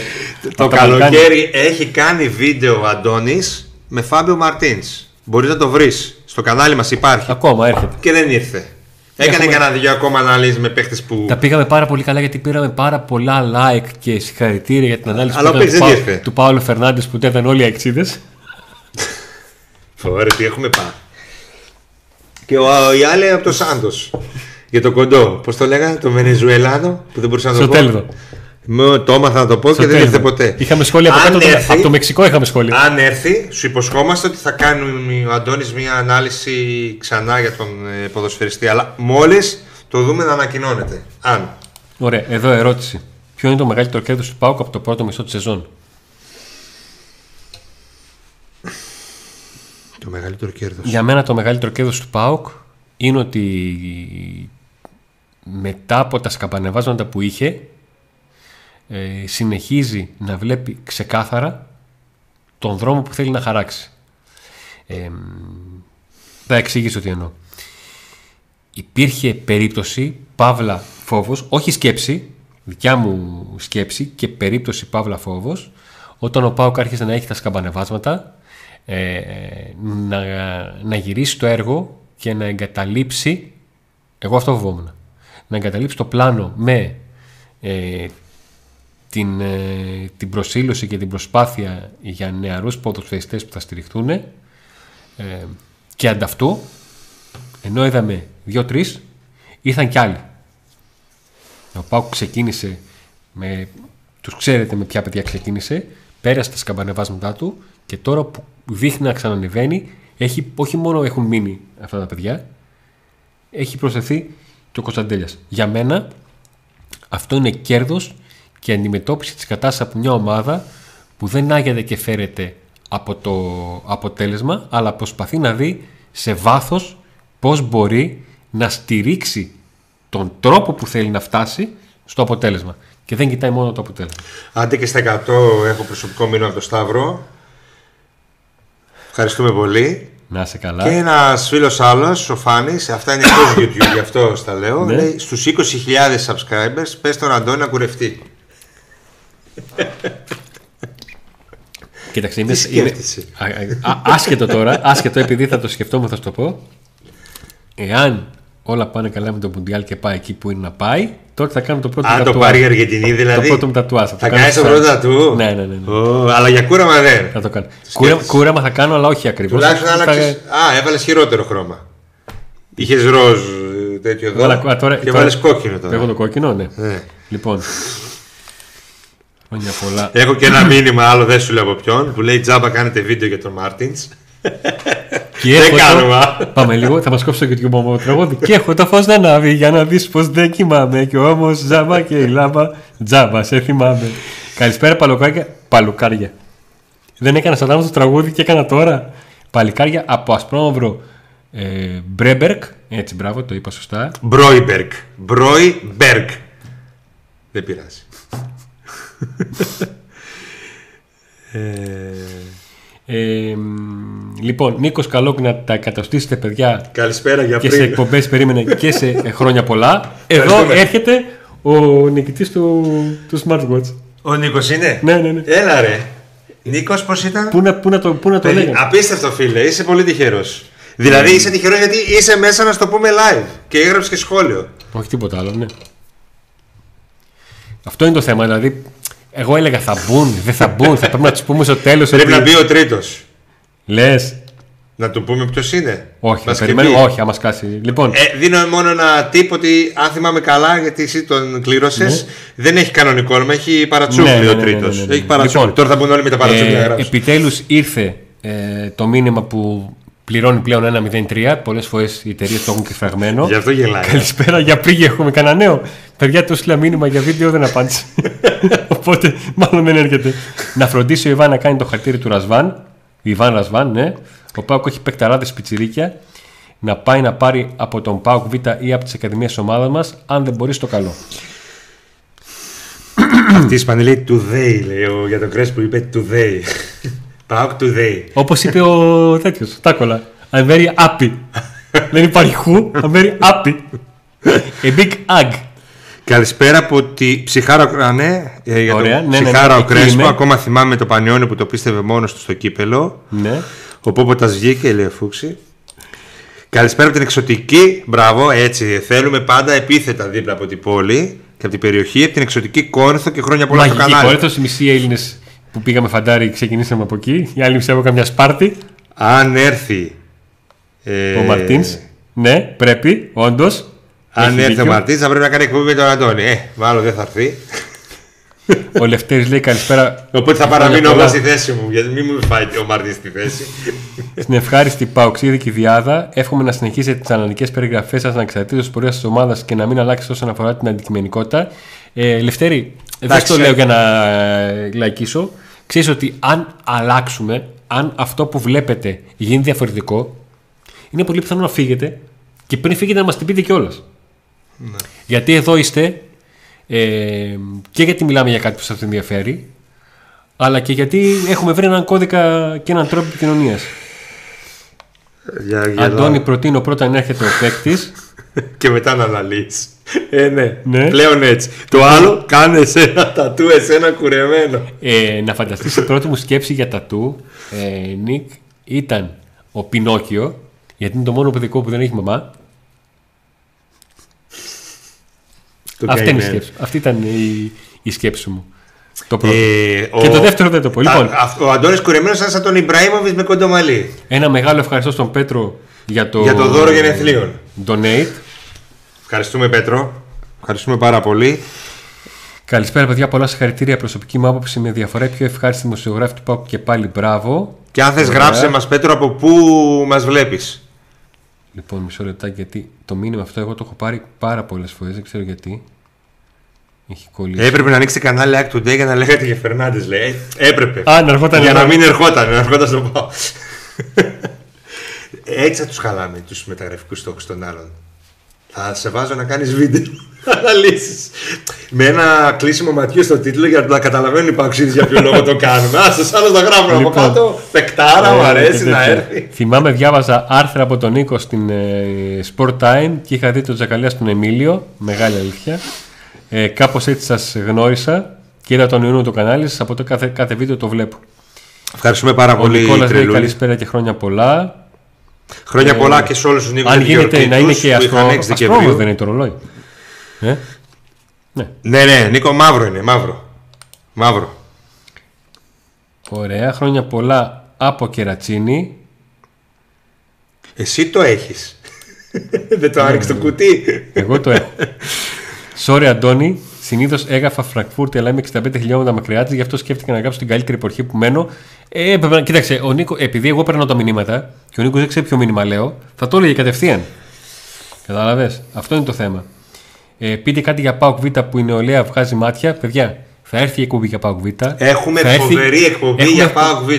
Το Από τα Βαλκάνια. καλοκαίρι έχει κάνει βίντεο ο Αντώνης με Φάμπιο Μαρτίνς. Μπορείς να το βρεις. Στο κανάλι μας υπάρχει. Ακόμα έρχεται. Και δεν ήρθε. Έκανε Έχουμε- κανένα δυο ακόμα αναλύσεις με παίχτες που... Τα πήγαμε πάρα πολύ καλά γιατί πήραμε πάρα πολλά like και συγχαρητήρια για την ανάλυση Αλλά ο που έκανε παίκτης του, δεν Πα- ήρθε. του Πάολο Φερνάντες που ήταν όλοι οι αξίδε. Ωραία, (laughs) τι έχουμε πάει. Και ο, οι άλλοι από το Σάντος. Για το κοντό. Πώς το λέγανε, το Βενεζουελάνο που δεν μπορούσα να το Στο πω. Τέλδο. Μου το έμαθα να το πω και δεν ήρθε ποτέ. Είχαμε σχόλια από Αν κάτω. το- έρθει- Από το Μεξικό είχαμε σχόλια. Αν έρθει, σου υποσχόμαστε ότι θα κάνει ο Αντώνης μια ανάλυση ξανά για τον ε, ποδοσφαιριστή. Αλλά μόλις το δούμε να ανακοινώνεται. Αν. Ωραία, εδώ ερώτηση. Ποιο είναι το μεγαλύτερο κέρδος του Πάουκ από το πρώτο μισό της σεζόν; Το μεγαλύτερο κέρδος. Για μένα το μεγαλύτερο κέρδος του ΠΑΟΚ είναι ότι μετά από τα σκαμπανεβάσματα που είχε ε, συνεχίζει να βλέπει ξεκάθαρα τον δρόμο που θέλει να χαράξει. Ε, θα εξηγήσω τι εννοώ. Υπήρχε περίπτωση, παύλα φόβος, όχι σκέψη, δικιά μου σκέψη και περίπτωση παύλα φόβος, όταν ο Πάουκ άρχισε να έχει τα σκαμπανεβάσματα, ε, να, να γυρίσει το έργο και να εγκαταλείψει, εγώ αυτό φοβόμουν, να εγκαταλείψει το πλάνο με ε, την, ε, την προσήλωση και την προσπάθεια για νεαρούς ποδοσφαιριστές που θα στηριχθούν ε, και ανταυτού ενώ είδαμε δύο-τρεις ήρθαν κι άλλοι. Ο Πάουκ ξεκίνησε με, τους ξέρετε με ποια παιδιά ξεκίνησε πέρασε τα σκαμπανεβάσματά του και τώρα που δείχνει να ξανανεβαίνει έχει, όχι μόνο έχουν μείνει αυτά τα παιδιά έχει προσθεθεί και ο Κωνσταντέλιας. Για μένα αυτό είναι κέρδος και αντιμετώπιση της κατάστασης από μια ομάδα που δεν άγεται και φέρεται από το αποτέλεσμα αλλά προσπαθεί να δει σε βάθος πώς μπορεί να στηρίξει τον τρόπο που θέλει να φτάσει στο αποτέλεσμα και δεν κοιτάει μόνο το αποτέλεσμα. Άντε και στα 100 έχω προσωπικό μήνυμα από τον Σταύρο. Ευχαριστούμε πολύ. Να είσαι καλά. Και ένας φίλος άλλος, ο Φάνης, αυτά είναι εκτός (coughs) YouTube, γι' αυτό στα λέω. Ναι. Λέει στους 20.000 subscribers, πες τον Αντώνη να κουρευτεί. Κοίταξε, είμαι, Τι είμαι- σκέφτεσαι; α- α- άσχετο τώρα, άσχετο επειδή θα το σκεφτόμουν, θα σου το πω. Εάν όλα πάνε καλά με το Μουντιάλ και πάει εκεί που είναι να πάει, τότε θα κάνω το πρώτο Αν το τατουάζ. πάρει η Αργεντινή δηλαδή. Το πρώτο μου τατουάζ. Θα το κάνω κάνεις το σαν- πρώτο τατού; Ναι, ναι, ναι. ναι. Ω, αλλά για κούραμα δεν. Θα το κάνω. Κούρα, κούραμα θα κάνω, αλλά όχι ακριβώς. Τουλάχιστον άλλαξε. Α, έβαλες χειρότερο χρώμα. Είχες ροζ ε, τέτοιο εδώ. και βάλες κόκκινο τώρα. Έχω το κόκκινο, ναι. Ναι. Λοιπόν. Χρόνια πολλά. Έχω και ένα μήνυμα άλλο, δεν σου λέω από ποιον, που λέει τζάμπα κάνετε βίντεο για τον Μάρτινς. Και Δεν έχω το- κάνουμε, α. Πάμε λίγο, θα μας κόψει το YouTube μου τραγούδι. και έχω το φως να ανάβει για να δεις πως δεν κοιμάμαι. Και όμω τζάμπα και η λάμπα, τζάμπα, σε θυμάμαι. Καλησπέρα, παλουκάρια. Παλουκάρια. Δεν έκανα σαν το τραγούδι και έκανα τώρα. Παλικάρια από ασπρόμαυρο Ε, Μπρέμπερκ, έτσι μπράβο, το είπα σωστά. Μπρόιμπεργκ. Μπρόιμπεργκ. Δεν πειράζει. Ε, μ, λοιπόν, Νίκος Καλόκ να τα εκατοστήσετε, παιδιά, Καλησπέρα για και σε πριν. εκπομπές περίμενε και σε ε, χρόνια πολλά. Εδώ Ευχαριστούμε. έρχεται ο νικητής του, του Smartwatch. Ο Νίκος είναι; Ναι, ναι, ναι. Έλα ρε. Νίκος, πώς ήταν; Πού να, πού να το, πού να το Παιδί, λέγαμε. απίστευτο φίλε, είσαι πολύ τυχερός. Δηλαδή είσαι τυχερός γιατί είσαι μέσα να στο πούμε live και έγραψες και σχόλιο. Όχι τίποτα άλλο, ναι. Αυτό είναι το θέμα. Δηλαδή, εγώ έλεγα θα μπουν, δεν θα μπουν, θα πρέπει να τους πούμε στο τέλος. Πρέπει να μπει ο τρίτος. Λες. Να του πούμε ποιος είναι. Όχι, Μας θα περιμένω. και πει. Όχι, άμα σκάσει. Λοιπόν, Ε, δίνω μόνο ένα tip ότι αν θυμάμαι καλά, γιατί εσύ τον κλήρωσες, Ναι. δεν έχει κανονικό όνομα, έχει παρατσούκλι Ναι, ναι, ο ναι, τρίτος. ναι, ναι, ναι. Έχει παρατσούκλι. Λοιπόν, Τώρα θα μπουν όλοι με τα παρατσούκλια να ε, γράψουν. Επιτέλους ήρθε ε, το μήνυμα που πληρώνει πλέον 1.03. Πολλές φορές οι εταιρείες το έχουν και φραγμένο. Γι' αυτό γελάει. Καλησπέρα, για πρίγη έχουμε κανένα νέο. Παιδιά, του έστειλα μήνυμα για βίντεο, δεν απάντησε. (laughs) Οπότε, μάλλον δεν έρχεται. να φροντίσει ο Ιβάν να κάνει το χαρτίρι του Ρασβάν. Ιβάν Ρασβάν, ναι. Ο Πάουκ έχει παικταράδε πιτσιρίκια. Να πάει να πάρει από τον Πάουκ Β ή από τις ακαδημίες ομάδας μας, αν δεν μπορεί στο καλό. Αυτή η Ισπανή λέει today, λέει ο, για τον Κρέσ που είπε today. Πάω today. Όπως είπε ο τέτοιος, Τάκολα. I'm very happy. δεν υπάρχει χου, I'm very happy. A big hug. Καλησπέρα από τη ψυχάρα. Α, ναι, ε, για Ωραία, τον ναι, ναι, ναι, ψυχάρα ο εκεί Κρέσπο. είμαι. Ακόμα θυμάμαι το πανιόνι που το πίστευε μόνος του στο κύπελο. Ναι. Ο Πόποτας βγήκε, λέει ο Φούξη. Καλησπέρα από την εξωτική. Μπράβο, έτσι. Θέλουμε πάντα επίθετα δίπλα από την πόλη και από την περιοχή. Από την εξωτική Κόρινθο και χρόνια πολλά στο Μαγική κανάλι. Κόρινθο, οι μισοί Έλληνες που πήγαμε φαντάρι ξεκινήσαμε από εκεί. Οι άλλοι μισοί από καμιά Σπάρτη. Αν έρθει. ε, Ο Μαρτίνς. Ναι, πρέπει, όντως. Αν έρθει ο Μαρτίνς, θα πρέπει να κάνει εκπομπή με τον Αντώνη. Ε, μάλλον δεν θα έρθει. (laughs) Ο Λευτέρης λέει καλησπέρα. Οπότε θα Χρόνια παραμείνω πολλά εγώ στη θέση μου, γιατί μην μου φάει ο Μαρτίνς στη θέση. Στην ευχάριστη Παοξίδικη Διάδα, εύχομαι να συνεχίσετε τις αναλυτικές περιγραφές σας ανεξαρτήτω τη πορεία της ομάδας και να μην αλλάξετε όσον αφορά την αντικειμενικότητα. Ε, Λευτέρη, δεν Εντάξει, το λέω ε. για να ε, λαϊκίσω. Ξέρεις ότι αν αλλάξουμε, αν αυτό που βλέπετε γίνει διαφορετικό, είναι πολύ πιθανό να φύγετε και πριν φύγετε να μας την πείτε κιόλας. Ναι. Γιατί εδώ είστε ε, και γιατί μιλάμε για κάτι που σας ενδιαφέρει, αλλά και γιατί έχουμε βρει έναν κώδικα και έναν τρόπο επικοινωνίας. Για, για Αντώνη, προτείνω πρώτα να έρχεται ο παίκτης. (laughs) και μετά να αναλύσει. Ε, ναι. Ναι. Πλέον έτσι. Το άλλο, κάνε εσένα τατού, εσένα κουρεμένο. Ε, να φανταστείς η πρώτη μου σκέψη για τατού, ε, Νίκ, ήταν ο Πινόκιο, γιατί είναι το μόνο παιδικό που δεν έχει μαμά. Το Αυτή, είναι η καημένο. σκέψη. Αυτή ήταν η, η σκέψη μου. Το πρώτο. Ε, και ο- το δεύτερο δεν το πω. Λοιπόν, Α, αυτό- ο Αντώνης Κουρεμένος σαν τον Ιμπραήμοβιτς με κοντομαλί. ένα μεγάλο ευχαριστώ στον Πέτρο για το, Για το δώρο γενεθλίων. donate. Ευχαριστούμε, Πέτρο. Ευχαριστούμε πάρα πολύ. Καλησπέρα, παιδιά. Πολλά συγχαρητήρια. Προσωπική μου άποψη με διαφορά. η Πιο ευχάριστη δημοσιογράφη του ΠΑΟΚ και πάλι μπράβο. Και αν θες, Ωραία. γράψε μας, Πέτρο, από πού μας βλέπεις. Λοιπόν, μισό λεπτάκι γιατί το μήνυμα αυτό εγώ το έχω πάρει πάρα πολλές φορές. Δεν ξέρω γιατί. Έχει κολλήσει. Έπρεπε να ανοίξει κανάλι Act Today για να λέγατε για Φερνάντες, λέει. Ε, Έπρεπε. Α, να ερχόταν για εδώ. να μην ερχόταν, να ερχόταν στο πάω. (laughs) Έτσι θα τους χαλάμε τους μεταγραφικούς στόχους των άλλων. Θα σε βάζω να κάνεις βίντεο (laughs) αναλύσεις. Με ένα κλείσιμο ματιού στο τίτλο για να καταλαβαίνουν οι παοξίδες για ποιο λόγο το κάνουμε. Α, στου άλλους τα γράφουν από Λοιπόν. κάτω. Πεκτάρα, μου Ε, αρέσει και να τέτοια. έρθει. Θυμάμαι, διάβαζα άρθρα από τον Νίκο στην ε, Sport Time και είχα δει τον Τζακαλέα στον Εμίλιο. Μεγάλη αλήθεια. Ε, Κάπως έτσι σας γνώρισα και είδα τον Ιούνιο το κανάλι σας. Από το κάθε, κάθε βίντεο το βλέπω. Ευχαριστούμε πάρα Ο πολύ, Νικόλας λέει Τρελούλη. καλησπέρα και χρόνια πολλά. Χρόνια Ε, πολλά και σε όλους τους Νίκους Αν γίνεται να είναι και αστρό, αστρόμο, αστρόμος δεν είναι το ρολόι. Ε; Ναι. Ναι, ναι, Νίκο, μαύρο είναι, μαύρο. Μαύρο. Ωραία. Χρόνια πολλά από Κερατσίνη. Εσύ το έχεις. (laughs) δεν το άνοιξες Ναι, το κουτί. Εγώ το έχω. (laughs) Sorry, Αντώνη. Συνήθως έγραφα Φραγκφούρτη, αλλά είμαι 65 χιλιόμετρα μακριά της, γι' αυτό σκέφτηκα να γράψω την καλύτερη εποχή που μένω. Ε, έπρεπε να- κοίταξε, ο Νίκο, επειδή εγώ παίρνω τα μηνύματα και ο Νίκος δεν ξέρει ποιο μήνυμα λέω, θα το έλεγε κατευθείαν. Κατάλαβες; Αυτό είναι το θέμα. Ε, πείτε κάτι για Πάουκ Β που η νεολαία βγάζει μάτια. Παιδιά, θα έρθει η εκπομπή για Πάουκ Β. Έχουμε Θα έρθει- φοβερή εκπομπή Έχουμε- για Πάοκ Β.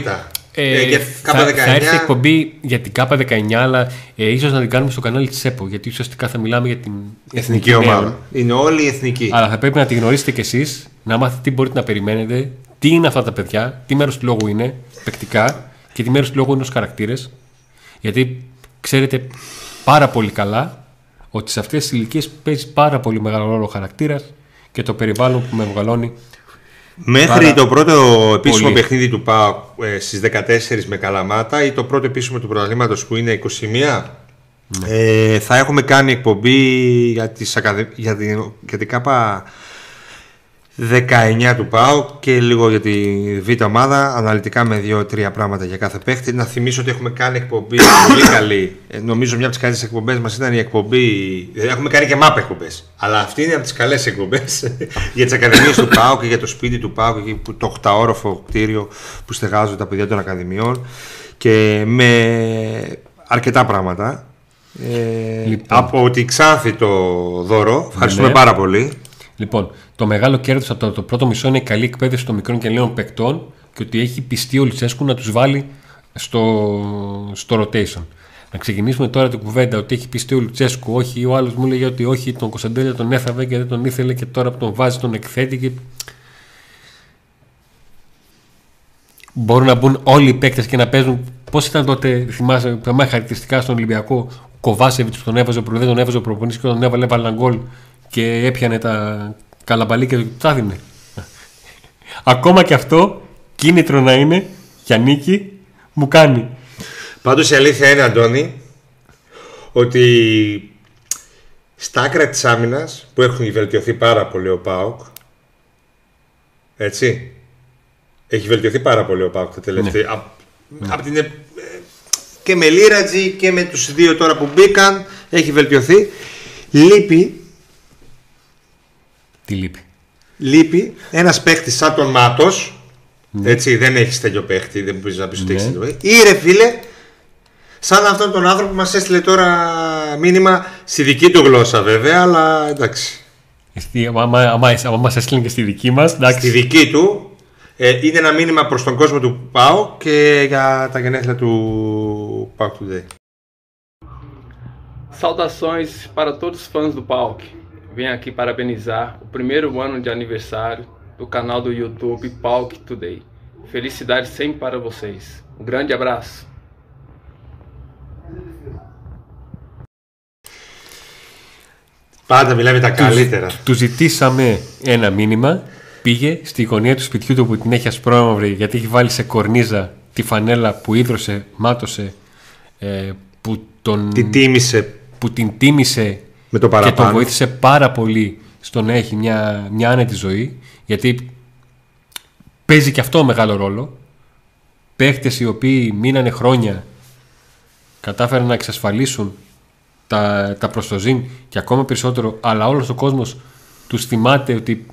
Ε, Ε, και θα, ΚΑΠΑ θα 19. έρθει εκπομπή για την ΚΑΠΑ 19, αλλά ε, ίσως να την κάνουμε στο κανάλι της ΕΠΟ. Γιατί ουσιαστικά θα μιλάμε για την Εθνική νέων. ομάδα. Είναι όλοι οι εθνικοί. Αλλά θα πρέπει να τη γνωρίσετε κι εσείς, να μάθετε τι μπορείτε να περιμένετε, τι είναι αυτά τα παιδιά, τι μέρος του λόγου είναι παικτικά και τι μέρος του λόγου είναι ως χαρακτήρες. Γιατί ξέρετε πάρα πολύ καλά ότι σε αυτές τις ηλικίες παίζει πάρα πολύ μεγάλο ρόλο ο χαρακτήρας και το περιβάλλον που με βγαλώνει. Μέχρι Πάρα το πρώτο επίσημο πολύ. παιχνίδι του ΠΑΟΚ ε, στις 14 με Καλαμάτα ή το πρώτο επίσημο του πρωταθλήματος που είναι 21 Ναι. ε, θα έχουμε κάνει εκπομπή για, τις ακαδε... για, την... για την ΚΑΠΑ 19 του ΠΑΟΚ και λίγο για τη Β' ομάδα αναλυτικά με δύο-τρία πράγματα για κάθε παίχτη. Να θυμίσω ότι έχουμε κάνει εκπομπή (coughs) πολύ καλή. Ε, νομίζω μια από τις καλύτερες εκπομπές μας ήταν η εκπομπή. Δηλαδή έχουμε κάνει και μάπ εκπομπές. Αλλά αυτή είναι από τις καλές εκπομπές (laughs) για τις ακαδημίες του ΠΑΟΚ και για το σπίτι του ΠΑΟΚ και που- το 8όροφο κτίριο που στεγάζουν τα παιδιά των ακαδημιών. Και με αρκετά πράγματα. Ε, Λοιπόν. Από τη Ξάνθη το δώρο. Ευχαριστούμε Ναι. πάρα πολύ. Λοιπόν, το μεγάλο κέρδος από το, το πρώτο μισό είναι η καλή εκπαίδευση των μικρών και νέων παικτών και ότι έχει πιστεί ο Λουτσέσκου να τους βάλει στο, στο rotation. Να ξεκινήσουμε τώρα την κουβέντα ότι έχει πιστεί ο Λουτσέσκου. Όχι, ο άλλος μου λέγε ότι όχι, τον Κωνσταντέλια τον έθαβε και δεν τον ήθελε και τώρα που τον βάζει τον εκθέτει. Και... Μπορούν να μπουν όλοι οι παίκτες και να παίζουν. Πώς ήταν τότε, θυμάσαι, τα μάχα χαρακτηριστικά στον Ολυμπιακό, ο Κοβάσεβιτς που τον έβαζε, που δεν τον έβαζε ο προπονητής και όταν τον έβαλε, έβαλε ένα γκολ και έπιανε τα καλαμπαλίκια και του τα δίνε. Ακόμα και αυτό κίνητρο να είναι για νίκη μου κάνει. Πάντως η αλήθεια είναι, Αντώνη, ότι στα άκρα της άμυνας που έχουν βελτιωθεί πάρα πολύ ο ΠΑΟΚ, έτσι, έχει βελτιωθεί πάρα πολύ ο ΠΑΟΚ τα τελευταία. Απ, απ' την, ε, και με Λίρατζι και με τους δύο τώρα που μπήκαν, έχει βελτιωθεί. Λείπει, Τι λείπει. λείπει ένας παίχτης σαν τον Μάτος, έτσι, δεν έχεις τέτοιο παίχτη, δεν μπορείς να πεις ότι Ναι. έχει τέτοιο παίχτη. Ή ρε φίλε, σαν αυτόν τον άνθρωπο που μας έστειλε τώρα μήνυμα στη δική του γλώσσα βέβαια, αλλά εντάξει. Στη- Άμα, άμα, άμα, άμα μας έστειλε και στη δική μας, Στη εντάξει. δική του ε, είναι ένα μήνυμα προς τον κόσμο του ΠΑΟ και για τα γενέθλια του ΠΑΟ Today. Saudações para todos os fãs do PAUC. Venho aqui parabenizar o primeiro ano de aniversário do canal do YouTube PAUC Today. Felicidades sempre para vocês. Um grande abraço. Πάντα μιλάμε τα καλύτερα. Τους ζητήσαμε ένα μήνυμα. Πήγε στη γωνία του σπιτιού του που την έχει ασπρόμαυρη γιατί έχει βάλει σε κορνίζα τη φανέλα που ίδρωσε, μάτωσε, ε, που, τον, Τη τίμησε που την τίμησε με το και τον παραπάνω. βοήθησε πάρα πολύ στο να έχει μια, μια άνετη ζωή γιατί παίζει και αυτό μεγάλο ρόλο. Παίχτες οι οποίοι μείνανε χρόνια κατάφεραν να εξασφαλίσουν τα, τα προστοζήν και ακόμα περισσότερο αλλά όλος ο κόσμος τους θυμάται ότι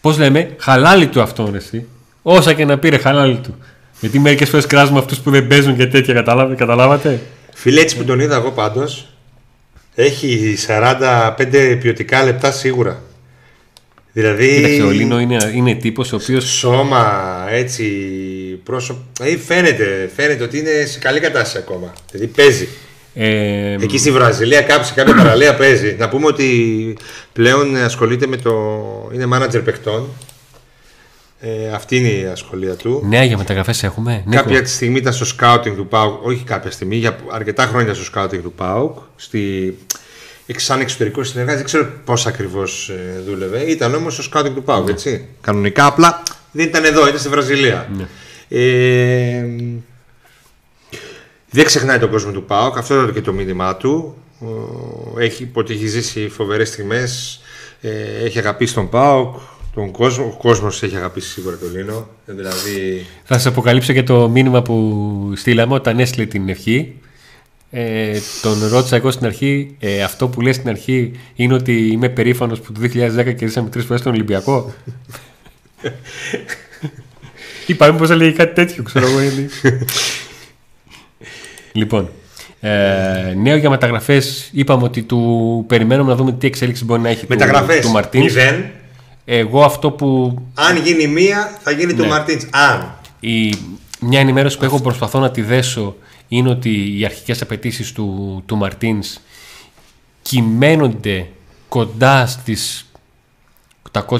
πώς λέμε χαλάλι του αυτόν εσύ. Όσα και να πήρε χαλάλι του. Γιατί μερικές φορές κράζουμε αυτούς που δεν παίζουν και τέτοια καταλάβατε, καταλάβατε; Φίλε, έτσι που τον είδα εγώ πάντως, έχει 45 ποιοτικά λεπτά σίγουρα. Δηλαδή, Κοίταξε, ο Λίνο είναι, είναι τύπος ο οποίος σώμα, έτσι, πρόσωπο. Ε, φαίνεται, φαίνεται ότι είναι σε καλή κατάσταση ακόμα. Δηλαδή παίζει. ε, Εκεί στη Βραζιλία, κάπου σε κάποια παραλία παίζει. Να πούμε ότι πλέον ασχολείται με το. είναι manager παιχτών. Ε, αυτή είναι η ασχολία του. νέα για μεταγραφές έχουμε Νίκο. Κάποια τη στιγμή ήταν στο σκάουτινγκ του ΠΑΟΚ, όχι κάποια στιγμή, για αρκετά χρόνια στο σκάουτινγκ του ΠΑΟΚ, στη, σαν εξωτερικός συνεργάτης, δεν ξέρω πώς ακριβώς δούλευε. Ήταν όμως στο σκάουτινγκ του ΠΑΟΚ, έτσι. Κανονικά, απλά δεν ήταν εδώ, ήταν στη Βραζιλία. Ε, δεν ξεχνάει τον κόσμο του ΠΑΟΚ, αυτό ήταν και το μήνυμά του. Ο- Έχει, ότι έχει ζήσει φοβερές στιγμές. έχει αγαπήσει τον ΠΑΟΚ, τον κόσμο. Ο κόσμος έχει αγαπήσει σίγουρα τον Λίνο. Ε, Δηλαδή, Θα σας αποκαλύψω και το μήνυμα που στείλαμε όταν έστειλε την ευχή. Ε, τον ρώτησα εγώ στην αρχή. Ε, αυτό που λέει στην αρχή είναι ότι είμαι περήφανος που το 2010 κερδίσαμε τρεις φορές τον Ολυμπιακό. (laughs) Είπαμε πώ έλεγε κάτι τέτοιο, ξέρω εγώ. είναι. λοιπόν, ε, νέο για μεταγραφές. Είπαμε ότι του περιμένουμε να δούμε τι εξέλιξη μπορεί να έχει του, μεταγραφές. του Μαρτίν. Μηδέν. Εγώ αυτό που Αν γίνει μία, θα γίνει του Ναι. Μαρτίν. Αν. η, μια ενημέρωση που έχω προσπαθώ να τη δέσω είναι ότι οι αρχικές απαιτήσεις του, του Μαρτίνς κυμαίνονται κοντά στις 800-900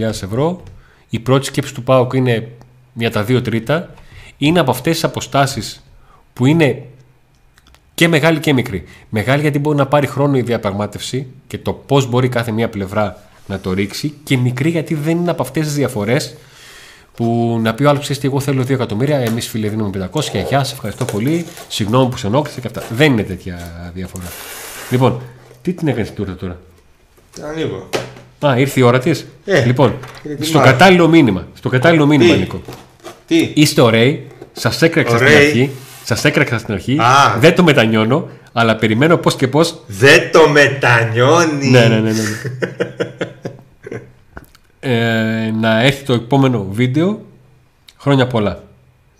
ευρώ. Η πρώτη σκέψη του ΠΑΟΚ είναι για τα 2 τρίτα. Είναι από αυτές τις αποστάσεις που είναι και μεγάλη και μικρή. Μεγάλη γιατί μπορεί να πάρει χρόνο η διαπραγμάτευση και το πώς μπορεί κάθε μία πλευρά να το ρίξει και μικρή γιατί δεν είναι από αυτές τις διαφορές που να πει ο άλλος: Ξέρετε, εγώ θέλω 2 εκατομμύρια, εμείς φίλε δίνουμε 500, γεια, σε ευχαριστώ πολύ, συγγνώμη που σε ενόχλησε και αυτά. Δεν είναι τέτοια διαφορά. Λοιπόν, τι την έκανες τούρτα τώρα; Ανοίγω. Α, ήρθε η ώρα της; Ε, λοιπόν, είναι τι στο μάθα. κατάλληλο μήνυμα. Στο κατάλληλο μήνυμα, Τι; Νίκο. Τι; Είστε ωραίοι, σας έκραξα στην Ωραίοι. αρχή. Σας έκραξα στην αρχή. Α. Δεν το μετανιώνω, αλλά περιμένω πώς και πώς. Δεν το μετανιώνεις. Ναι, ναι, ναι. ναι. (laughs) ε, να έρθει το επόμενο βίντεο. Χρόνια πολλά.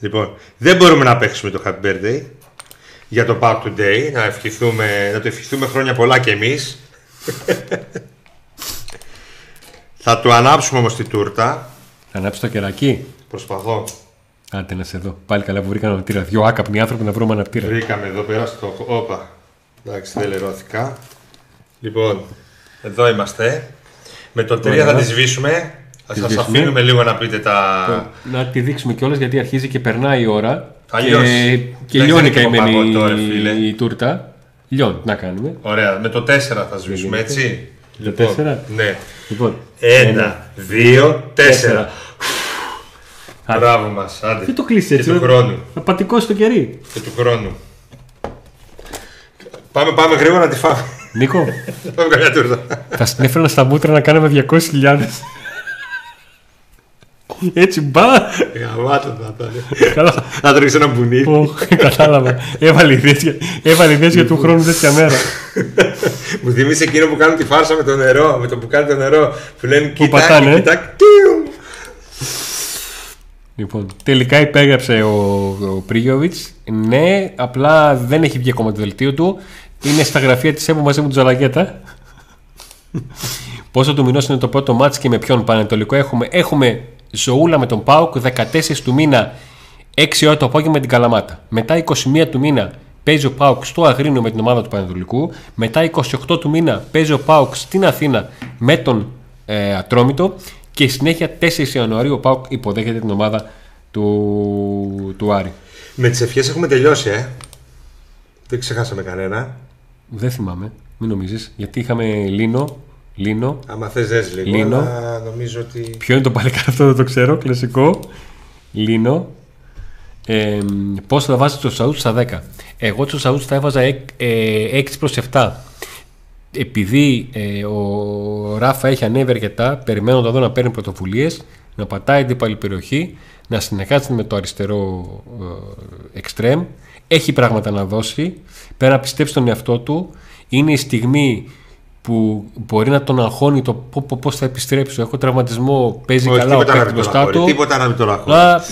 Λοιπόν, δεν μπορούμε να παίξουμε το Happy Birthday για το Park Today. Να, ευχηθούμε, να το ευχηθούμε χρόνια πολλά κι εμείς. (laughs) Θα του ανάψουμε όμως τη τούρτα. Θα ανάψει το κερακί. Προσπαθώ. Άντε να σε δω. Πάλι καλά που βρήκαμε αναπτήρα. Δυο άκαπνοι άνθρωποι να βρούμε αναπτήρα. Βρήκαμε εδώ πέρα στο... Όπα. Εντάξει, δεν λερώθηκα. Λοιπόν, εδώ είμαστε. Με το 3 Ωραία. θα τη σβήσουμε. Θα Τη σας σβήσουμε. αφήνουμε λίγο να πείτε τα... Να τη δείξουμε κιόλας γιατί αρχίζει και περνάει η ώρα. Αλλιώς. Και, και Δεν λιώνει είναι και καημένη κοπάκο τώρα, φίλε. η, η τούρτα. Λιώνει, τι να κάνουμε. Ωραία, με το 4 θα σβήσουμε, γίνεται. έτσι. Το τέσσερα; Ναι. Λοιπόν, Ένα, δύο, τέσσερα. Άντε. Μπράβο μας, άντε. Τι το κλείσει Και έτσι. του ρε. χρόνου. Θα πατηκώσει το κερί. Και του χρόνου. Πάμε, πάμε γρήγορα να τη φάμε. Νίκο, πάμε καμιά τούρτα. θα στην έφερα στα μούτρα να κάναμε 200.000. Έτσι μπα. Γαμάτο θα ήταν. Καλά. Να τρώγεις ένα μπουνί. Ω, Κατάλαβα. Έβαλε ιδέες για- Έβαλε ιδέες για του χρόνου τέτοια μέρα. Μου θυμίζει εκείνο που κάνουν τη φάρσα με το νερό, με το που κάνει το νερό. Που λένε κοίτα, πατάνε, ε. κοίτα, τιου. Λοιπόν, τελικά υπέγραψε ο, ο Πρίγιοβιτς. Ναι, απλά δεν έχει βγει ακόμα το δελτίο του. Είναι στα γραφεία της ΕΠΟ μαζί με τον Τζαλαγέτα. Πόσο του μηνός είναι το πρώτο μάτς και με ποιον πανετολικό έχουμε. Έχουμε ζωούλα με τον ΠΑΟΚ 14 του μήνα 6 ώρα το απόγευμα με την Καλαμάτα. Μετά 21 του μήνα παίζει ο ΠΑΟΚ στο Αγρίνιο με την ομάδα του Πανετολικού. Μετά 28 του μήνα παίζει ο ΠΑΟΚ στην Αθήνα με τον ε, Ατρόμητο. Και συνέχεια 4 Ιανουαρίου ο ΠΑΟΚ υποδέχεται την ομάδα του, του Άρη. Με τις ευχές έχουμε τελειώσει, ε. Δεν ξεχάσαμε κανένα. Δεν θυμάμαι, μην νομίζεις, γιατί είχαμε Λίνο, Λίνο. Άμα θες δες λίγο, Λίνο. αλλά νομίζω ότι... Ποιο είναι το παλικάρι αυτό, δεν το ξέρω, κλασικό. Λίνο. Ε, πώς θα βάζεις το Σαούτ στα 10. Εγώ τους Σαούτ θα έβαζα εκ- ε, 6 προς 7. Επειδή ε, ο Ράφα έχει ανέβει αρκετά, περιμένω να δω να παίρνει πρωτοβουλίες, να πατάει την πάλι περιοχή, να συνεχάσει με το αριστερό ε, εξτρέμ. Έχει πράγματα να δώσει. Πέρα να πιστέψει τον εαυτό του. Είναι η στιγμή που μπορεί να τον αγχώνει το πώ- πώ- πώς θα επιστρέψω. Έχω τραυματισμό, παίζει Όχι, καλά ο τίποτα να παίκτης μην τον μπροστά αγχώνει, του. τίποτα να μην τον αγχώνει. Αλλά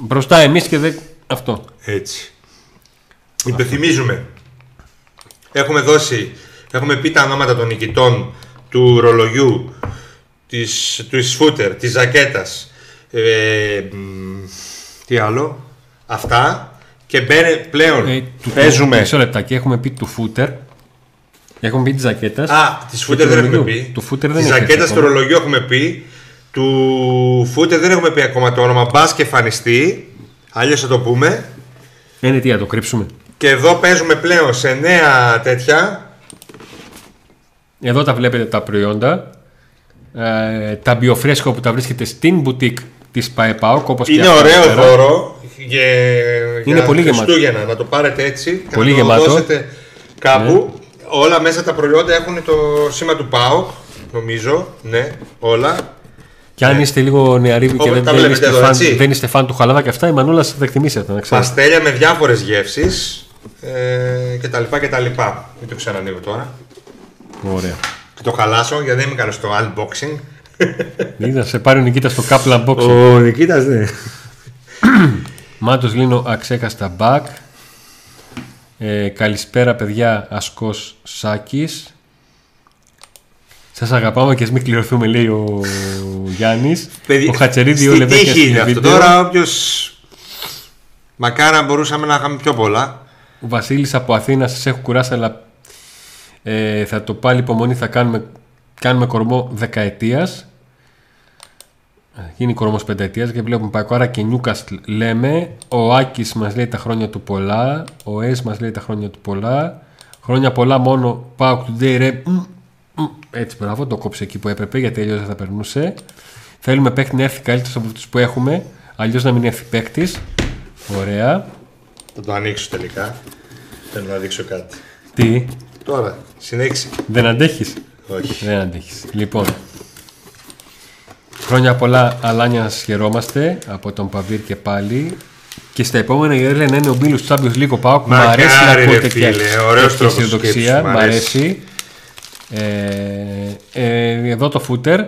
μπροστά εμείς και δεν. Αυτό. Έτσι. Υπενθυμίζουμε. Έχουμε δώσει, έχουμε πει τα ονόματα των νικητών του ρολογιού, της, του φούτερ, της ζακέτας, ε, μ, τι άλλο, αυτά και μπαίνε πλέον, Ε, του- παίζουμε. Μισό λεπτάκι. Έχουμε πει του φούτερ. Έχουμε πει τη ζακέτα. Α, τη φούτερ δεν έχουμε πει. Του φούτερ δεν Τη έχει ζακέτα έρθει στο ακόμα. ρολογιό έχουμε πει. Του φούτερ δεν έχουμε πει ακόμα το όνομα. Μπας και εμφανιστεί. Αλλιώς θα το πούμε. Είναι τι, να το κρύψουμε; Και εδώ παίζουμε πλέον σε νέα τέτοια. Εδώ τα βλέπετε τα προϊόντα. Ε, τα μπιοφρέσκο που τα βρίσκεται στην boutique της ΠαΕΠΑΟΚ όπως και Είναι αυτά ωραίο εδώ πέρα. δώρο. Για, Είναι για πολύ γεμάτο. Χριστούγεννα. Να το πάρετε έτσι. και Πολύ να το γεμάτο. Ναι. δώσετε κάπου. Όλα μέσα τα προϊόντα έχουν το σήμα του ΠΑΟΚ. Νομίζω. Ναι, όλα. Και αν είστε λίγο νεαροί και Όπως δεν, τα δεν, βλέπετε είστε εδώ, φαν, έτσι. δεν είστε φαν του χαλαβά και αυτά, η Μανούλα θα τα εκτιμήσετε, να ξέρετε. Παστέλια με διάφορες γεύσεις. Ε, και τα λοιπά και τα λοιπά. Μην το ξανανοίγω τώρα. Ωραία. Και το χαλάσω γιατί δεν είμαι καλός στο unboxing. Είδα, σε πάρει ο Νικήτας στο Kaplan Boxing. Ο Νικήτας ναι. (clears throat) Μάτος Λίνο αξέχαστα back. Ε, καλησπέρα παιδιά Ασκός Σάκης. Σας αγαπάμε και ας μην κληρωθούμε λέει ο Γιάννης. Ο Χατσερίδη ο Στη Λεβέκιας τύχη είναι αυτό τώρα. Όποιο Μακάρι να μπορούσαμε να είχαμε πιο πολλά. Ο Βασίλης από Αθήνα σας έχω κουράσει αλλά ε, θα το πάλι υπομονή θα κάνουμε, κάνουμε κορμό δεκαετίας Ε, γίνει κορμός πενταετίας και βλέπουμε Πακόρα και Νιούκαστ λέμε ο Άκης μας λέει τα χρόνια του πολλά ο Ες μας λέει τα χρόνια του πολλά χρόνια πολλά μόνο Πάω Today ρε Μμ, μμ. έτσι μπράβο το κόψε εκεί που έπρεπε γιατί αλλιώς δεν θα περνούσε θέλουμε παίκτη να έρθει καλύτερος από αυτούς που έχουμε αλλιώς να μην έρθει παίκτης ωραία Θα το ανοίξω τελικά. Θέλω να δείξω κάτι. τι; Τώρα, συνέχισε. Δεν αντέχεις; Όχι. Δεν αντέχεις. Λοιπόν. Χρόνια πολλά αλάνια να σας χαιρόμαστε από τον Παβίρ και πάλι. Και στα επόμενα η να είναι ο Μπίλους του Champions League ο Πάοκ. Μ' Μακάρι, αρέσει να ρε ακούτε φίλε, τέτοια ωραίος τέτοια τρόπος αισιοδοξία. σκέψης, μ' Μ' αρέσει. Ε, ε, εδώ το φούτερ.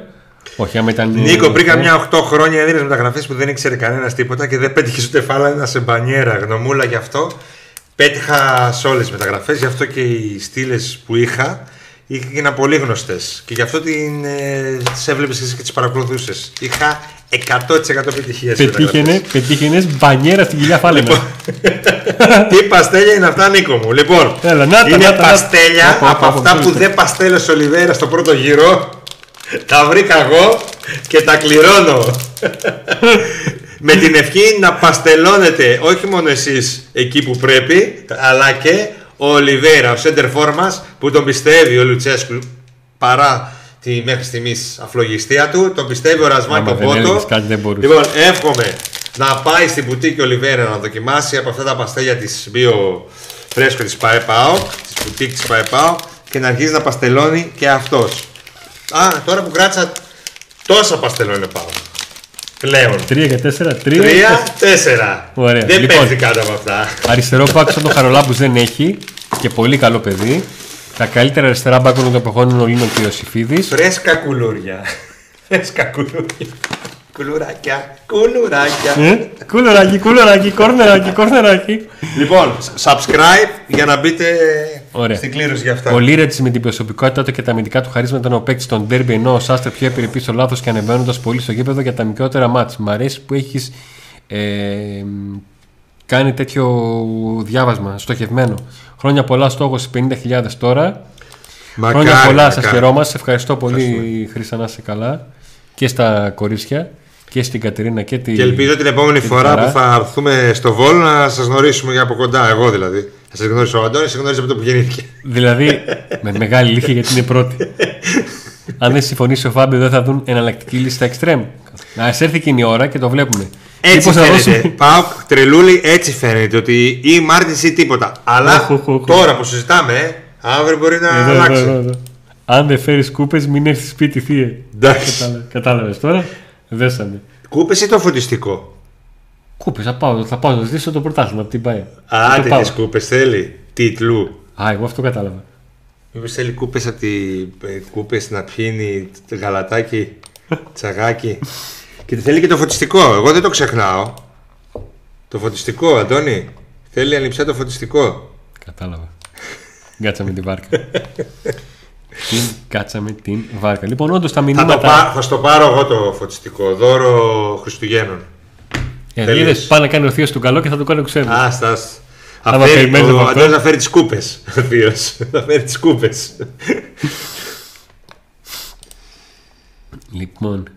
Όχι, άμα ήταν. Νίκο, πριν ε, καμιά 8 χρόνια έδινε μεταγραφέ που δεν ήξερε κανένα τίποτα και δεν πέτυχε ούτε φάλα σε μπανιέρα. Γνωμούλα γι' αυτό. Πέτυχα σε όλε τι μεταγραφέ, γι' αυτό και οι στήλε που είχα έγιναν πολύ γνωστές. Και γι' αυτό την, ε, τις έβλεπες και τις παρακολουθούσες. Είχα 100% επιτυχία στις Πετύχαινες, μεταγραφές. πετύχαινες μπανιέρα στην κοιλιά φάλαινα. (laughs) Τι παστέλια είναι αυτά, Νίκο μου; Λοιπόν, Έλα, να τα, είναι να τα, να τα. παστέλια Πω, πω, από πω, αυτά πω, που πω. δεν παστέλωσε ο Ολιβέρα στο πρώτο γύρο. Τα βρήκα εγώ και τα κληρώνω. (laughs) Με την ευχή να παστελώνετε όχι μόνο εσείς εκεί που πρέπει, αλλά και ο Ολιβέρα, ο σέντερ μας που τον πιστεύει ο Λουτσέσκου παρά τη μέχρι στιγμής αφλογιστία του. Τον πιστεύει ο Ρασμάκη Άμα ο δεν Πότο. έλεγες κάτι, δεν μπορούσε. Λοιπόν, εύχομαι να πάει στην μπουτίκη Ολιβέρα να δοκιμάσει από αυτά τα παστέλια της bio φρέσκο της ΠαΕΠΑΟ, της μπουτίκη της ΠαΕΠΑΟ και να αρχίσει να παστελώνει και αυτός. Α, τώρα που κράτησα τόσα παστελώνει πάω. Πλέον. Τρία και τέσσερα. Τρία. Τρία, τέσσερα. Ωραία. Δεν Λοιπόν. παίζει κάτω από αυτά. Αριστερό μπακ σαν τον Χαρολάμπους δεν έχει και πολύ καλό παιδί. Τα καλύτερα αριστερά μπακ των εποχών είναι ο Λίνο και ο Ιωσήφιδης. Φρέσκα κουλούρια. Φρέσκα κουλούρια. Κουλουράκια, κουλουράκια. Ε, Κούλεράκι, κούλεράκι, κόρνεράκι, κόρνεράκι. Λοιπόν, subscribe για να μπείτε Ωραία. στην κλήρωση για αυτά. Ο Λίρετ με την προσωπικότητά του και τα αμυντικά του χαρίσματα είναι ο παίκτη των Derby ενώ ο Σάστερ πιο επιρρεπή στο λάθος και ανεβαίνοντας πολύ στο γήπεδο για τα μικρότερα μάτς. Μ' αρέσει που έχεις ε, κάνει τέτοιο διάβασμα στοχευμένο. Χρόνια πολλά, στόχος 50.000 τώρα. Μακάρι, Χρόνια πολλά, σας μακάρι. χαιρόμαστε. Ευχαριστώ πολύ, Χρυσά, να είσαι καλά. Και στα κορίτσια και στην Κατερίνα και την. Και ελπίζω την επόμενη και τη φορά Χαρά. που θα έρθουμε στο Βόλο να σας γνωρίσουμε για από κοντά. Εγώ δηλαδή. Θα σας γνώρισε ο Αντώνης, σε γνώρισε από το που γεννήθηκε. Δηλαδή, (laughs) με μεγάλη ηλικία γιατί είναι πρώτη. Αν δεν συμφωνήσει ο Φάμπιο, δεν θα δουν εναλλακτική λύση στα εξτρέμ. Α έρθει εκείνη η ώρα και το βλέπουμε. Έτσι Μήπως θα φαίνεται. δώσουμε- Πάω τρελούλη, έτσι φαίνεται ότι ή Μάρτιν ή τίποτα. Αλλά Οχ, οχ, οχ. τώρα που συζητάμε, ε, αύριο μπορεί να Εδώ, εδώ, αλλάξει. εδώ, εδώ. Αν δεν φέρεις κούπες, μην έρθεις σπίτι, θύε. Εντάξει. Κατάλαβες τώρα; Δέσαμε. Κούπες ή το φωτιστικό; Κούπες, θα πάω, θα πάω να ζητήσω το πρωτάθλημα από την ΠαΕ. Α, Θα το πάω. τέτοιε κούπες θέλει. Τίτλου. Α, εγώ αυτό κατάλαβα. Μήπως θέλει κούπες από τη. κούπες να πιύνει το γαλατάκι, (laughs) τσαγάκι. και θέλει και το φωτιστικό. Εγώ δεν το ξεχνάω. Το φωτιστικό, Αντώνη. Θέλει ανιψιά το φωτιστικό. Κατάλαβα. Κάτσαμε την βάρκα. (laughs) την κάτσαμε την βάρκα. Λοιπόν, όντως τα Θα, το μηνύματα. πά, θα στο πάρω εγώ το φωτιστικό. Δώρο Χριστουγέννων. Ε, Θέλεις; είδες, πάει να κάνει ο Θείος του καλό και θα το κάνει ο ξένο. Άστα. Άμα Αφέρει, περιμένεις από ο αυτό. Αντώνης θα φέρει τις κούπες. Ο θείος. Θα φέρει τις κούπες. Λοιπόν.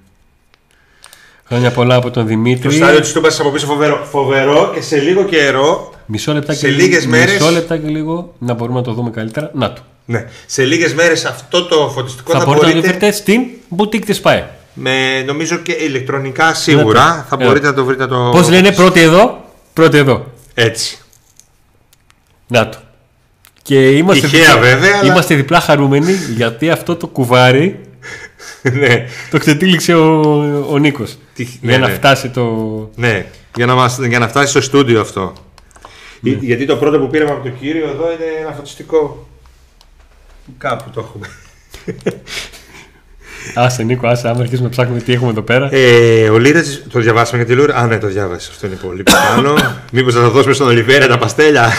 Χρόνια πολλά από τον Το Δημήτρη. στάδιο της Τούμπας από πίσω φοβερό, φοβερό και σε λίγο καιρό Μισό λεπτά σε και λίγες λίγο, μέρες- Μισό λεπτά και λίγο να μπορούμε να το δούμε καλύτερα. Να το. Ναι. Σε λίγες μέρες αυτό το φωτιστικό Θα, θα, μπορείτε να το μπορείτε. βρείτε στην boutique της ΠαΕ. Με, νομίζω και ηλεκτρονικά σίγουρα Εδώ. θα Εδώ. μπορείτε να το βρείτε το. Πώς λένε πρώτη εδώ, πρώτη εδώ. Έτσι. Να το. Και είμαστε, Τυχαία, βέβαια, αλλά- είμαστε διπλά χαρούμενοι γιατί αυτό το κουβάρι (laughs) ναι. το ξετύλιξε ο, ο Νίκος Τι- για ναι, να ναι. φτάσει το... ναι. Για, να μας, για να φτάσει στο στούντιο αυτό. Ναι. Ε, Γιατί το πρώτο που πήραμε από τον κύριο εδώ είναι ένα φωτιστικό. Κάπου το έχουμε. Άσε Νίκο, άσε, άμα αρχίσουμε να ψάχνουμε τι έχουμε εδώ πέρα. Ε, ο Λίρετς, το διαβάσαμε για τη Λούρα. Α, ναι, το διάβασε. Αυτό είναι πολύ πάνω. Μήπως θα τα δώσουμε στον Ολιβέρα τα παστέλια;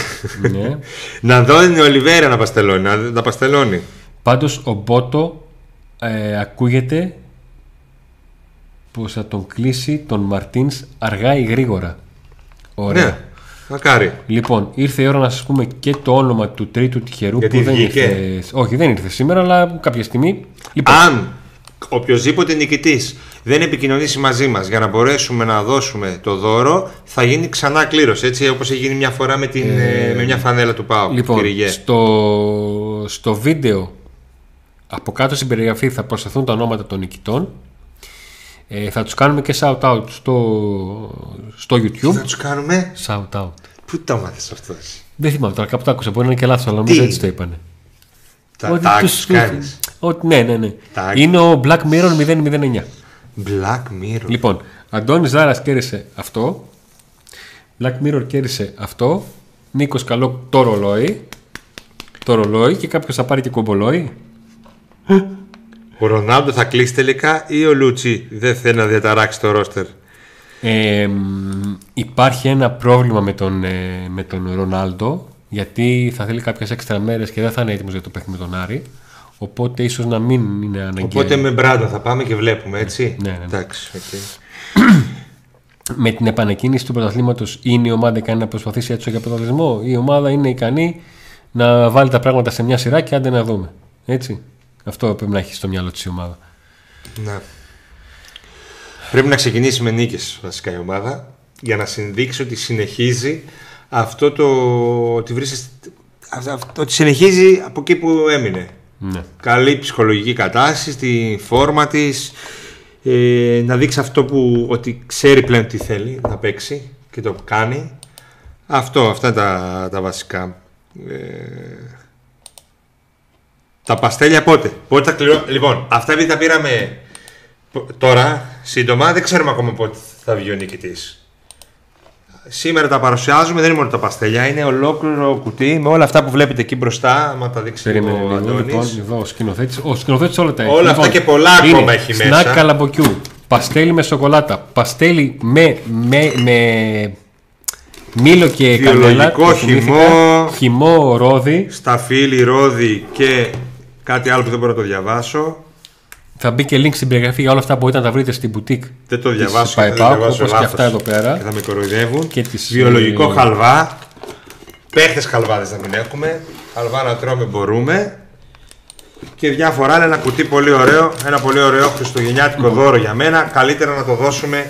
ναι. να δώνει ο Ολιβέρα να παστελώνει. Να τα παστελώνει. Πάντως ο Μπότο ε, ακούγεται πως θα τον κλείσει τον Μαρτίνς αργά ή γρήγορα. Ωραία. Ναι. Μακάρι. Λοιπόν, ήρθε η ώρα να σας πούμε και το όνομα του τρίτου τυχερού Γιατί που δεν βγήκε; ήρθες. Όχι, δεν ήρθε σήμερα, αλλά κάποια στιγμή. Λοιπόν, Αν οποιοδήποτε νικητής δεν επικοινωνήσει μαζί μας για να μπορέσουμε να δώσουμε το δώρο, θα γίνει ξανά κλήρωση. Έτσι όπως έχει γίνει μια φορά με, την, ε, με μια φανέλα του Πάου. λοιπόν κύριε Γε. στο, στο βίντεο από κάτω στην περιγραφή θα προσταθούν τα ονόματα των νικητών. Ε, θα τους κάνουμε και shout out στο, στο YouTube. Θα τους κάνουμε. Shout out. Πού το μάθες αυτός; Δεν θυμάμαι τώρα, κάπου το άκουσα. Μπορεί να είναι και λάθος, αλλά νομίζω Τι; έτσι το είπανε. Τα Ότι tag τους- τους κάνεις. Ότι, ναι, ναι, ναι. Tag. Είναι ο Black Mirror 009. Black Mirror. Λοιπόν, Αντώνης Ζάρας κέρδισε αυτό. Black Mirror κέρδισε αυτό. Νίκος Καλό το ρολόι. Το ρολόι και κάποιος θα πάρει και κομπολόι. Ο Ρονάλντο θα κλείσει τελικά ή ο Λούτσι δεν θέλει να διαταράξει το ρόστερ; Ε, μ, υπάρχει ένα πρόβλημα με τον, ε, με τον Ρονάλντο γιατί θα θέλει κάποιες έξτρα μέρες και δεν θα είναι έτοιμος για το παιχνίδι με τον Άρη. Οπότε ίσως να μην είναι αναγκαίο. Οπότε με Μπράντον θα πάμε και βλέπουμε, έτσι; Ναι, ναι, ναι. Εντάξει, οκ. (clears throat) με την επανεκκίνηση του πρωταθλήματος είναι η ομάδα ικανή να προσπαθήσει έτσι για πρωταθλητισμό; Η ομάδα είναι ικανή να βάλει τα πράγματα σε μια σειρά και άντε να δούμε. Έτσι. Αυτό πρέπει να έχεις στο μυαλό της η ομάδα. Ναι. Πρέπει να ξεκινήσει με νίκες βασικά η ομάδα για να δείξει ότι συνεχίζει αυτό το ότι βρίσκεται αυτό- αυτό- ότι συνεχίζει από εκεί που έμεινε. Ναι. Καλή ψυχολογική κατάσταση, στη φόρμα της ε, να δείξει αυτό που ότι ξέρει πλέον τι θέλει να παίξει και το κάνει. Αυτό, αυτά είναι τα, τα βασικά. Ε, τα παστέλια πότε; Πότε θα κληρώ... Λοιπόν, αυτά επειδή τα πήραμε π- τώρα, σύντομα, δεν ξέρουμε ακόμα πότε θα βγει ο νικητής. Σήμερα τα παρουσιάζουμε, δεν είναι μόνο τα παστέλια, είναι ολόκληρο κουτί με όλα αυτά που βλέπετε εκεί μπροστά. Άμα τα δείξει Περίμενε ο λίγο. Αντώνης. Λοιπόν, εδώ ο σκηνοθέτη. Ο σκηνοθέτης όλα τα έχει. Όλα αυτά Λοιπόν, και πολλά είναι ακόμα έχει μέσα. Σνακ καλαμποκιού. Παστέλι με σοκολάτα. Παστέλι με, με, με μήλο και κανέλα. Βιολογικό το θυμήθηκα. χυμό. Χυμό ρόδι. Σταφύλι, ρόδι και κάτι άλλο που δεν μπορώ να το διαβάσω. Θα μπει και link στην περιγραφή για όλα αυτά που μπορείτε να τα βρείτε στην boutique. Δεν το της διαβάσω. Paipak, δεν το διαβάσω όπως και λάθος. αυτά εδώ πέρα. Και θα με κοροϊδεύουν. Και τις, Βιολογικό ε, χαλβά. Παίχτες χαλβάδες να μην έχουμε. Χαλβά να τρώμε μπορούμε. Και διάφορα άλλα. Ένα κουτί πολύ ωραίο. Ένα πολύ ωραίο χριστουγεννιάτικο δώρο για μένα. Καλύτερα να το δώσουμε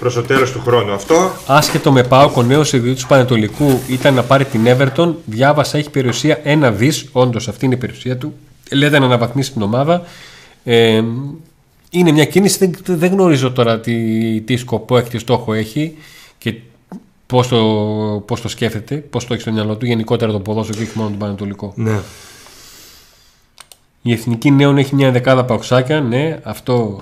προς το τέλος του χρόνου. Αυτό Άσχετο με πάω, ο νέος ιδιοκτήτης του Πανετολικού ήταν να πάρει την Everton. Διάβασα, έχει περιουσία ένα δις. Όντως, αυτή είναι η περιουσία του. Λέτε να αναβαθμίσει την ομάδα. Ε, είναι μια κίνηση, δεν, δεν γνωρίζω τώρα τι, τι σκοπό έχει, τι στόχο έχει και πώς το, πώς το σκέφτεται, πώς το έχει στο μυαλό του, γενικότερα το ποδόσφαιρο και όχι μόνο τον Πανετολικό. Ναι. Η Εθνική Νέων έχει μια δεκάδα παουξάκια, ναι, αυτό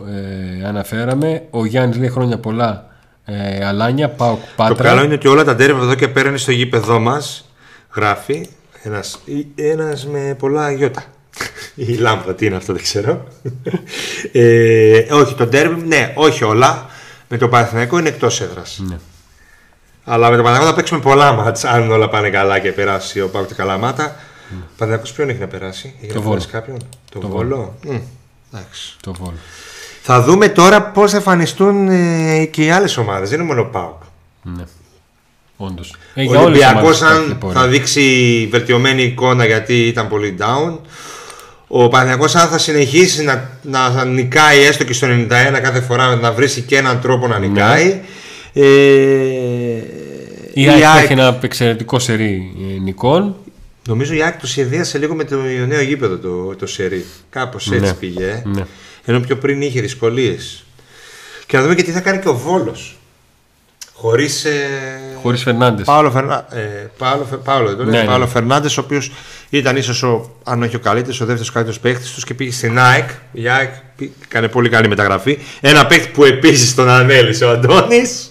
ε, αναφέραμε. Ο Γιάννης λέει χρόνια πολλά ε, Αλάνια, Πάουκ Πάτρα. Το καλό είναι ότι όλα τα ντέρευα εδώ και πέρα είναι στο γήπεδό μας. Γράφει ένας, ένας με πολλά γιώτα. Η λάμπα, τι είναι αυτό, δεν ξέρω. ε, όχι, το ντέρβι, ναι, όχι όλα. Με το Παναθηναϊκό είναι εκτός έδρας. Ναι. Αλλά με το Παναθηναϊκό θα παίξουμε πολλά μάτς αν όλα πάνε καλά και περάσει ο Πάουκ και Καλαμάτα. Mm. Παναθηναϊκός ποιον έχει να περάσει, έχει Το να Βόλο. περάσει κάποιον; Το, Το Βόλο. Μμ, εντάξει. Το Βόλο. Θα δούμε τώρα πώς θα εμφανιστούν ε, και οι άλλες ομάδες. Δεν είναι μόνο ο Πάουκ. Ναι. Όντως. Ο Ολυμπιακός, αν θα δείξει βελτιωμένη εικόνα γιατί ήταν πολύ down. Ο Παναθηναϊκός αν θα συνεχίσει να, να νικάει έστω και στο 91 κάθε φορά να βρει και έναν τρόπο να νικάει. Ε, Η ΑΕΚ έχει ένα εξαιρετικό σερί ε, νικών. Νομίζω η ΑΕΚ το σχεδίασε λίγο με το νέο γήπεδο το, το σερί. Κάπως έτσι Ναι. πήγε. ε. Ναι. Ενώ πιο πριν είχε δυσκολίες. Και να δούμε και τι θα κάνει και ο Βόλος. Χωρίς. Ε... Χωρίς Φερνάντες. Πάολο, Φερνά... ε, Πάολο, Φε- Πάολο, δεν το Ναι, λες, ναι. Πάολο Φερνάντες, ο οποίος ήταν ίσως, αν όχι ο καλύτερος, ο δεύτερος καλύτερος παίκτη τους και πήγε στην ΑΕΚ. Η ΑΕΚ πή- έκανε πολύ καλή μεταγραφή. Ένα παίκτη που επίσης τον ανέλησε ο Αντώνης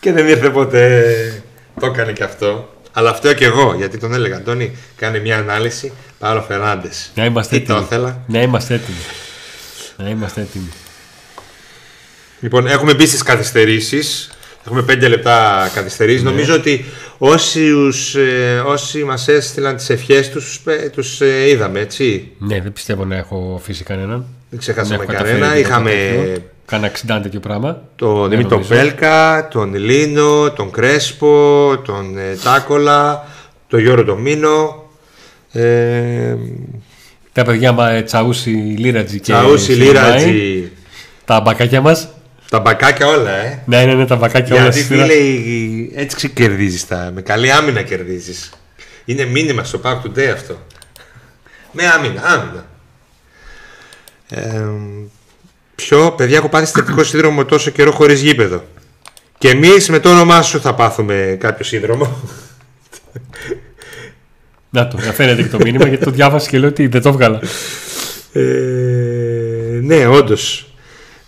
και δεν ήρθε ποτέ. Το έκανε και αυτό. Αλλά αυτό και εγώ, γιατί τον έλεγα. Αντώνη, κάνει μια ανάλυση. Πάολο Φερνάντες. Να είμαστε Τι το έτοιμοι. ήθελα. Να είμαστε έτοιμοι. Να είμαστε έτοιμοι. Λοιπόν, έχουμε μπει στις καθυστερήσεις. Έχουμε 5 λεπτά καθυστερήσει. Ναι. Νομίζω ότι όσους, ε, όσοι μας έστειλαν τις ευχές τους, τους ε, είδαμε, έτσι. Ναι, δεν πιστεύω να έχω αφήσει κανέναν. Δεν ξεχάσαμε έχω κανένα. καταφέρει τίποτα Είχαμε τέτοιο. κάνα 60 τέτοιο πράγμα. Τον Δεν Δημήτρη τον νομίζω. Πέλκα, τον Λίνο, τον Κρέσπο, τον ε, Τάκολα, τον Γιώργο τον Μίνο. Ε, Τα παιδιά μα ε, Τσαούσι, Λίρατζι και Τσαούσι, Σιλμάι. Λίρατζι. Τα μπακάκια μας. Τα μπακάκια όλα, ε. Ναι, ναι, ναι, τα μπακάκια όλα. Γιατί στη σειρά. φίλε, η- έτσι ξεκερδίζεις τα. Με καλή άμυνα κερδίζεις. Είναι μήνυμα στο Pack Today αυτό. Με άμυνα, άμυνα. Ε, ποιο, παιδιά, έχω πάθει συντακτικό σύνδρομο τόσο καιρό χωρίς γήπεδο. Και εμείς με το όνομά σου θα πάθουμε κάποιο σύνδρομο. Να το, να φαίνεται και το μήνυμα γιατί το διάβασα και λέω ότι δεν το βγάλα. Ε, ναι, όντως.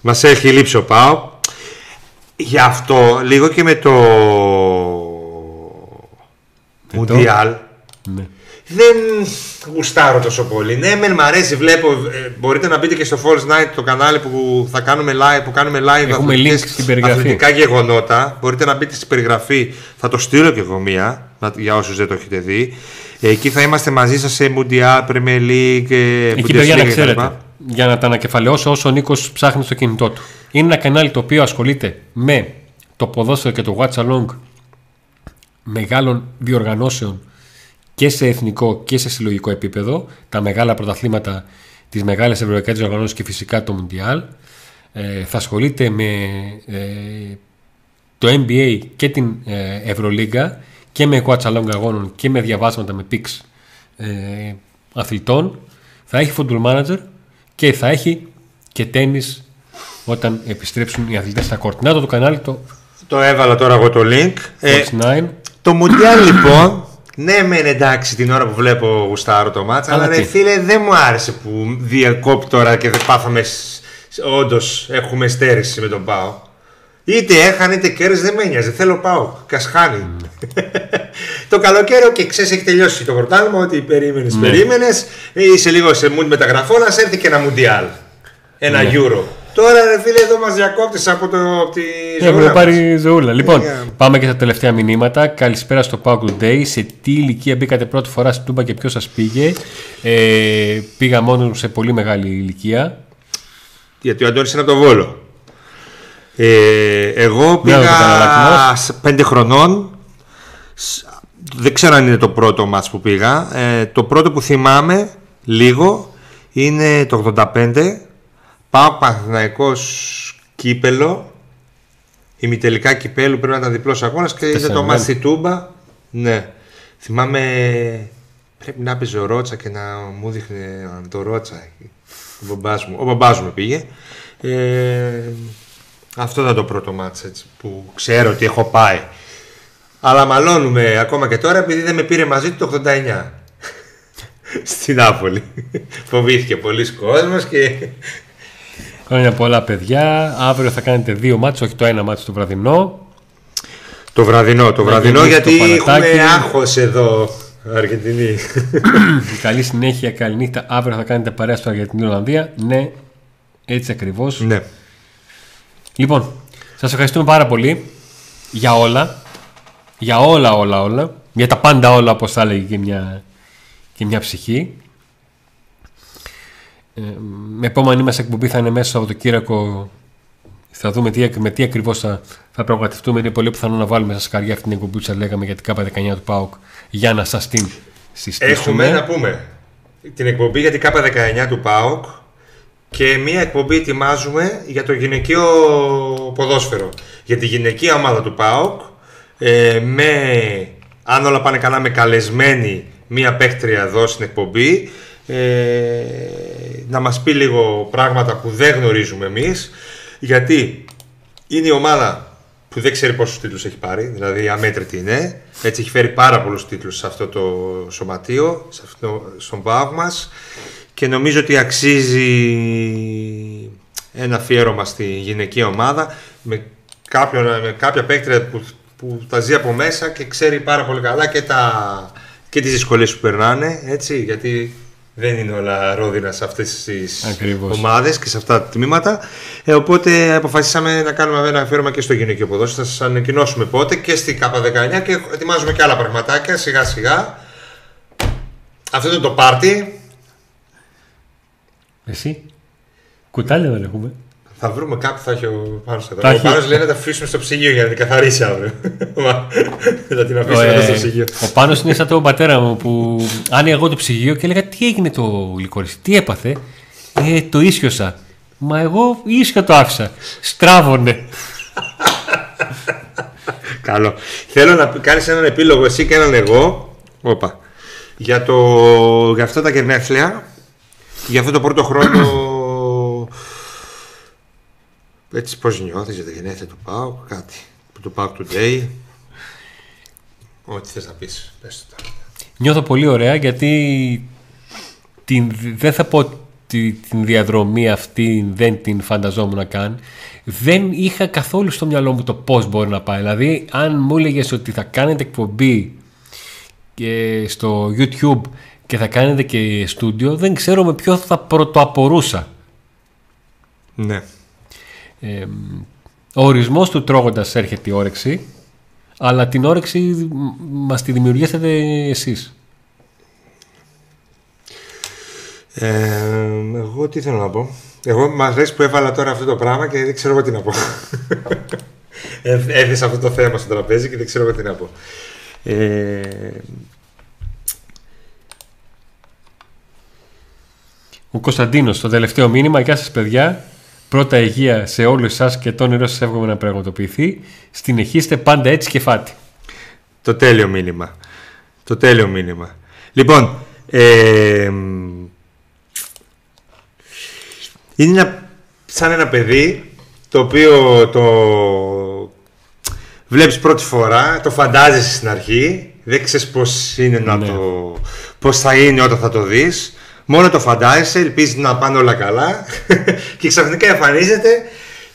Μας έχει λείψει ο Πάο. Γι' αυτό λίγο και με το. Μουντιάλ. Ναι. Δεν γουστάρω τόσο πολύ. Ναι, μεν μ' αρέσει, βλέπω. ε, μπορείτε να μπείτε και στο Falls Night το κανάλι που θα κάνουμε live, που κάνουμε live Έχουμε αθλητικές- link στην περιγραφή. αθλητικά γεγονότα. Μπορείτε να μπείτε στην περιγραφή. Θα το στείλω και εγώ μία να- για όσους δεν το έχετε δει. Εκεί θα είμαστε μαζί σας σε Mundial, Premier League, ε, Εκεί παιδιά να Bundesliga κτλ. ξέρετε, για να τα ανακεφαλαιώσω όσο ο Νίκος ψάχνει στο κινητό του. Είναι ένα κανάλι το οποίο ασχολείται με το ποδόσφαιρο και το watch along μεγάλων διοργανώσεων και σε εθνικό και σε συλλογικό επίπεδο. Τα μεγάλα πρωταθλήματα, τι μεγάλε ευρωπαϊκέ διοργανώσει και φυσικά το Mundial. Ε, θα ασχολείται με ε, το NBA και την ε, Ευρωλίγκα και με watch along αγώνων και με διαβάσματα με picks ε, αθλητών. Θα έχει football manager και θα έχει και τέννις όταν επιστρέψουν οι αθλητές στα κόρτ. Να το το κανάλι το Το έβαλα τώρα εγώ το link. Ε, Fox 9. το Μουντιάλ λοιπόν, ναι μεν εντάξει την ώρα που βλέπω γουστάρω το μάτσα, αλλά Αλλά ρε τι; φίλε δεν μου άρεσε που διακόπτει τώρα και δεν πάθαμε, όντως έχουμε στέρηση με τον Πάο. Είτε έχανε είτε κέρδισε δεν με νοιάζει, θέλω Πάο, κασχάνει. (laughs) το καλοκαίρι και ξέρεις έχει τελειώσει το πρωτάθλημα ότι περίμενες, Ναι. περίμενες, είσαι λίγο σε mood μεταγραφών, να σε έρθει και ένα Μουντιάλ, ένα Ναι. Euro. Τώρα ρε φίλε εδώ μας διακόπτεις από, το, από τη Έχουμε ζωούλα μας. πάρει ζωούλα. Λοιπόν, Για. πάμε και στα τελευταία μηνύματα. Καλησπέρα στο Pack Day. Σε τι ηλικία μπήκατε πρώτη φορά στην Τούμπα και ποιος σας πήγε; Ε, πήγα μόνο σε πολύ μεγάλη ηλικία. Γιατί ο Αντώνης είναι από το Βόλο. Ε, εγώ Ναι, πήγα το καναλάκι σε πέντε χρονών. Σ- Δεν ξέρω αν είναι το πρώτο μάτς που πήγα. Ε, το πρώτο που θυμάμαι λίγο είναι το 85. Πάω Παναθηναϊκός κύπελο. Ημιτελικά κυπέλου πρέπει να ήταν διπλός αγώνας και είδα το Τέσσερα μάτς στη Τούμπα. Ναι. Θυμάμαι πρέπει να έπαιζε ο Ρότσα και να μου δείχνε το Ρότσα. Ο μπαμπάς μου, ο μπαμπάς μου πήγε. Ε, αυτό ήταν το πρώτο μάτς έτσι, που ξέρω ότι έχω πάει. Αλλά μαλώνουμε ακόμα και τώρα επειδή δεν με πήρε μαζί του το 89. (laughs) Στην Νάπολη. Φοβήθηκε πολλοί κόσμος και Χρόνια πολλά, παιδιά. Αύριο θα κάνετε δύο μάτς, όχι το ένα μάτς το βραδινό. το βραδινό, το Να βραδινό γεμίσει το γιατί παλατάκι. έχουμε άγχος εδώ Αργεντινή. (clears throat) καλή συνέχεια, καλή νύχτα. Αύριο θα κάνετε παρέα στο Αργεντινή Ολλανδία. Ναι, έτσι ακριβώς. ναι. Λοιπόν, σας ευχαριστούμε πάρα πολύ για όλα. Για όλα, όλα, όλα. Για τα πάντα όλα, όπως θα έλεγε και μια, και μια ψυχή. Ε, με επόμενη μας εκπομπή θα είναι μέσα από το Κύριακο. Θα δούμε τι, με τι ακριβώς θα, θα πραγματευτούμε. Είναι πολύ πιθανό να βάλουμε στα σκαριά αυτή την εκπομπή που σας λέγαμε για την ΚΑΠΑ 19 του ΠΑΟΚ για να σας την συστήσουμε. Έχουμε να πούμε την εκπομπή για την ΚΑΠΑ 19 του ΠΑΟΚ και μία εκπομπή ετοιμάζουμε για το γυναικείο ποδόσφαιρο. Για τη γυναικεία ομάδα του ΠΑΟΚ ε, με, αν όλα πάνε καλά, με καλεσμένη μία παίκτρια εδώ στην εκπομπή ε, να μας πει λίγο πράγματα που δεν γνωρίζουμε εμείς γιατί είναι η ομάδα που δεν ξέρει πόσους τίτλους έχει πάρει, δηλαδή αμέτρητη είναι. Έτσι έχει φέρει πάρα πολλούς τίτλους σε αυτό το σωματείο, σε αυτό, στον ΠΑΟΚ μας και νομίζω ότι αξίζει ένα αφιέρωμα στη γυναική ομάδα με, κάποιον, με κάποια παίκτρια που, που τα ζει από μέσα και ξέρει πάρα πολύ καλά και, τα, και τις δυσκολίες που περνάνε, έτσι, γιατί δεν είναι όλα ρόδινα σε αυτές τις Ακριβώς. ομάδες και σε αυτά τα τμήματα. Ε, οπότε αποφασίσαμε να κάνουμε ένα αφιέρωμα και στο γυναικείο ποδόσφαιρο. Θα σας ανακοινώσουμε πότε και στην ΚΑΠΑ19 και ετοιμάζουμε και άλλα πραγματάκια σιγά σιγά. Αυτό είναι το πάρτι. Εσύ, κουτάλια δεν έχουμε. Θα βρούμε κάπου θα έχει ο Πάνος εδώ. Τα Ο έχει. Πάνος λέει να τα αφήσουμε στο ψυγείο για να την καθαρίσει αύριο. Μα, Θα την Ο, αφήσουμε ε, εδώ στο ψυγείο. ο Πάνος είναι σαν τον πατέρα μου που άνοιγα εγώ το ψυγείο και έλεγα τι έγινε το γλυκόρις, τι έπαθε; Ε, το ίσιοσα. Μα εγώ ίσιο το άφησα. Στράβωνε. Καλό. Θέλω να κάνεις έναν επίλογο εσύ και έναν εγώ. Όπα. Για, το, για αυτά τα γενέθλια. Για αυτό το πρώτο χρόνο. Έτσι πώς νιώθεις για τα γενέθλια του ΠΑΟΚ. Κάτι. Του ΠΑΟΚ Today. Ό,τι θες να πεις. Πες το τώρα. Νιώθω πολύ ωραία γιατί την, δεν θα πω ότι την διαδρομή αυτή δεν την φανταζόμουν καν. Δεν είχα καθόλου στο μυαλό μου το πώς μπορεί να πάει. Δηλαδή αν μου έλεγες ότι θα κάνετε εκπομπή και στο YouTube και θα κάνετε και στούντιο δεν ξέρω με ποιο θα πρωτοαπορούσα. Ναι. Ε, ο ορισμός του τρώγοντας έρχεται η όρεξη αλλά την όρεξη μ- μας τη δημιουργήσατε εσείς. Ε, εγώ τι θέλω να πω. Εγώ μ' αρέσει που έβαλα τώρα αυτό το πράγμα και δεν ξέρω εγώ τι να πω. Ε, Έθεσα αυτό το θέμα στο τραπέζι και δεν ξέρω εγώ τι να πω. Ε, Ο Κωνσταντίνος, στο τελευταίο μήνυμα, γεια σας παιδιά, πρώτα υγεία σε όλους εσάς και το όνειρό σας εύχομαι να πραγματοποιηθεί, συνεχίστε πάντα έτσι και φάτη. το τέλειο μήνυμα. Το τέλειο μήνυμα. Λοιπόν, ε, είναι ένα, σαν ένα παιδί το οποίο το βλέπεις πρώτη φορά, το φαντάζεσαι στην αρχή, δεν ξέρεις πώς, είναι να Ναι. το, πώς θα είναι όταν θα το δεις. Μόνο το φαντάζεσαι, ελπίζεις να πάνε όλα καλά (laughs) και ξαφνικά εμφανίζεται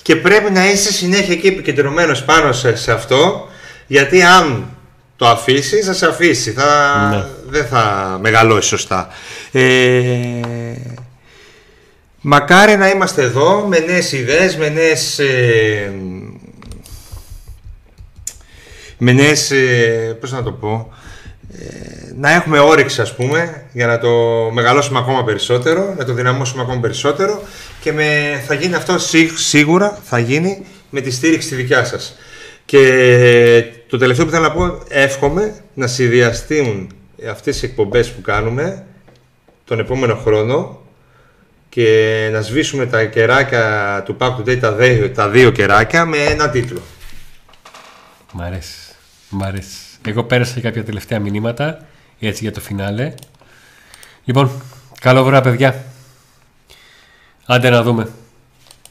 και πρέπει να είσαι συνέχεια εκεί επικεντρωμένος πάνω σε, σε αυτό γιατί αν το αφήσεις θα σε αφήσει, θα, Ναι. δεν θα μεγαλώσει σωστά. Ε, μακάρι να είμαστε εδώ με νέες ιδέες, με νέες ε, με νέες, ε, πώς να το πω, ε, να έχουμε όρεξη ας πούμε για να το μεγαλώσουμε ακόμα περισσότερο, να το δυναμώσουμε ακόμα περισσότερο και με, θα γίνει αυτό σί- σίγουρα θα γίνει με τη στήριξη τη δικιά σας. Και το τελευταίο που θέλω να πω, εύχομαι να συνδυαστούν αυτές οι εκπομπές που κάνουμε τον επόμενο χρόνο και να σβήσουμε τα κεράκια του Pack Today, τα δύο, τα δύο κεράκια με ένα τίτλο. Μ' αρέσει. Μ' αρέσει. Εγώ πέρασα και κάποια τελευταία μηνύματα έτσι για το φινάλε. Λοιπόν, καλό βράδυ παιδιά. Άντε να δούμε.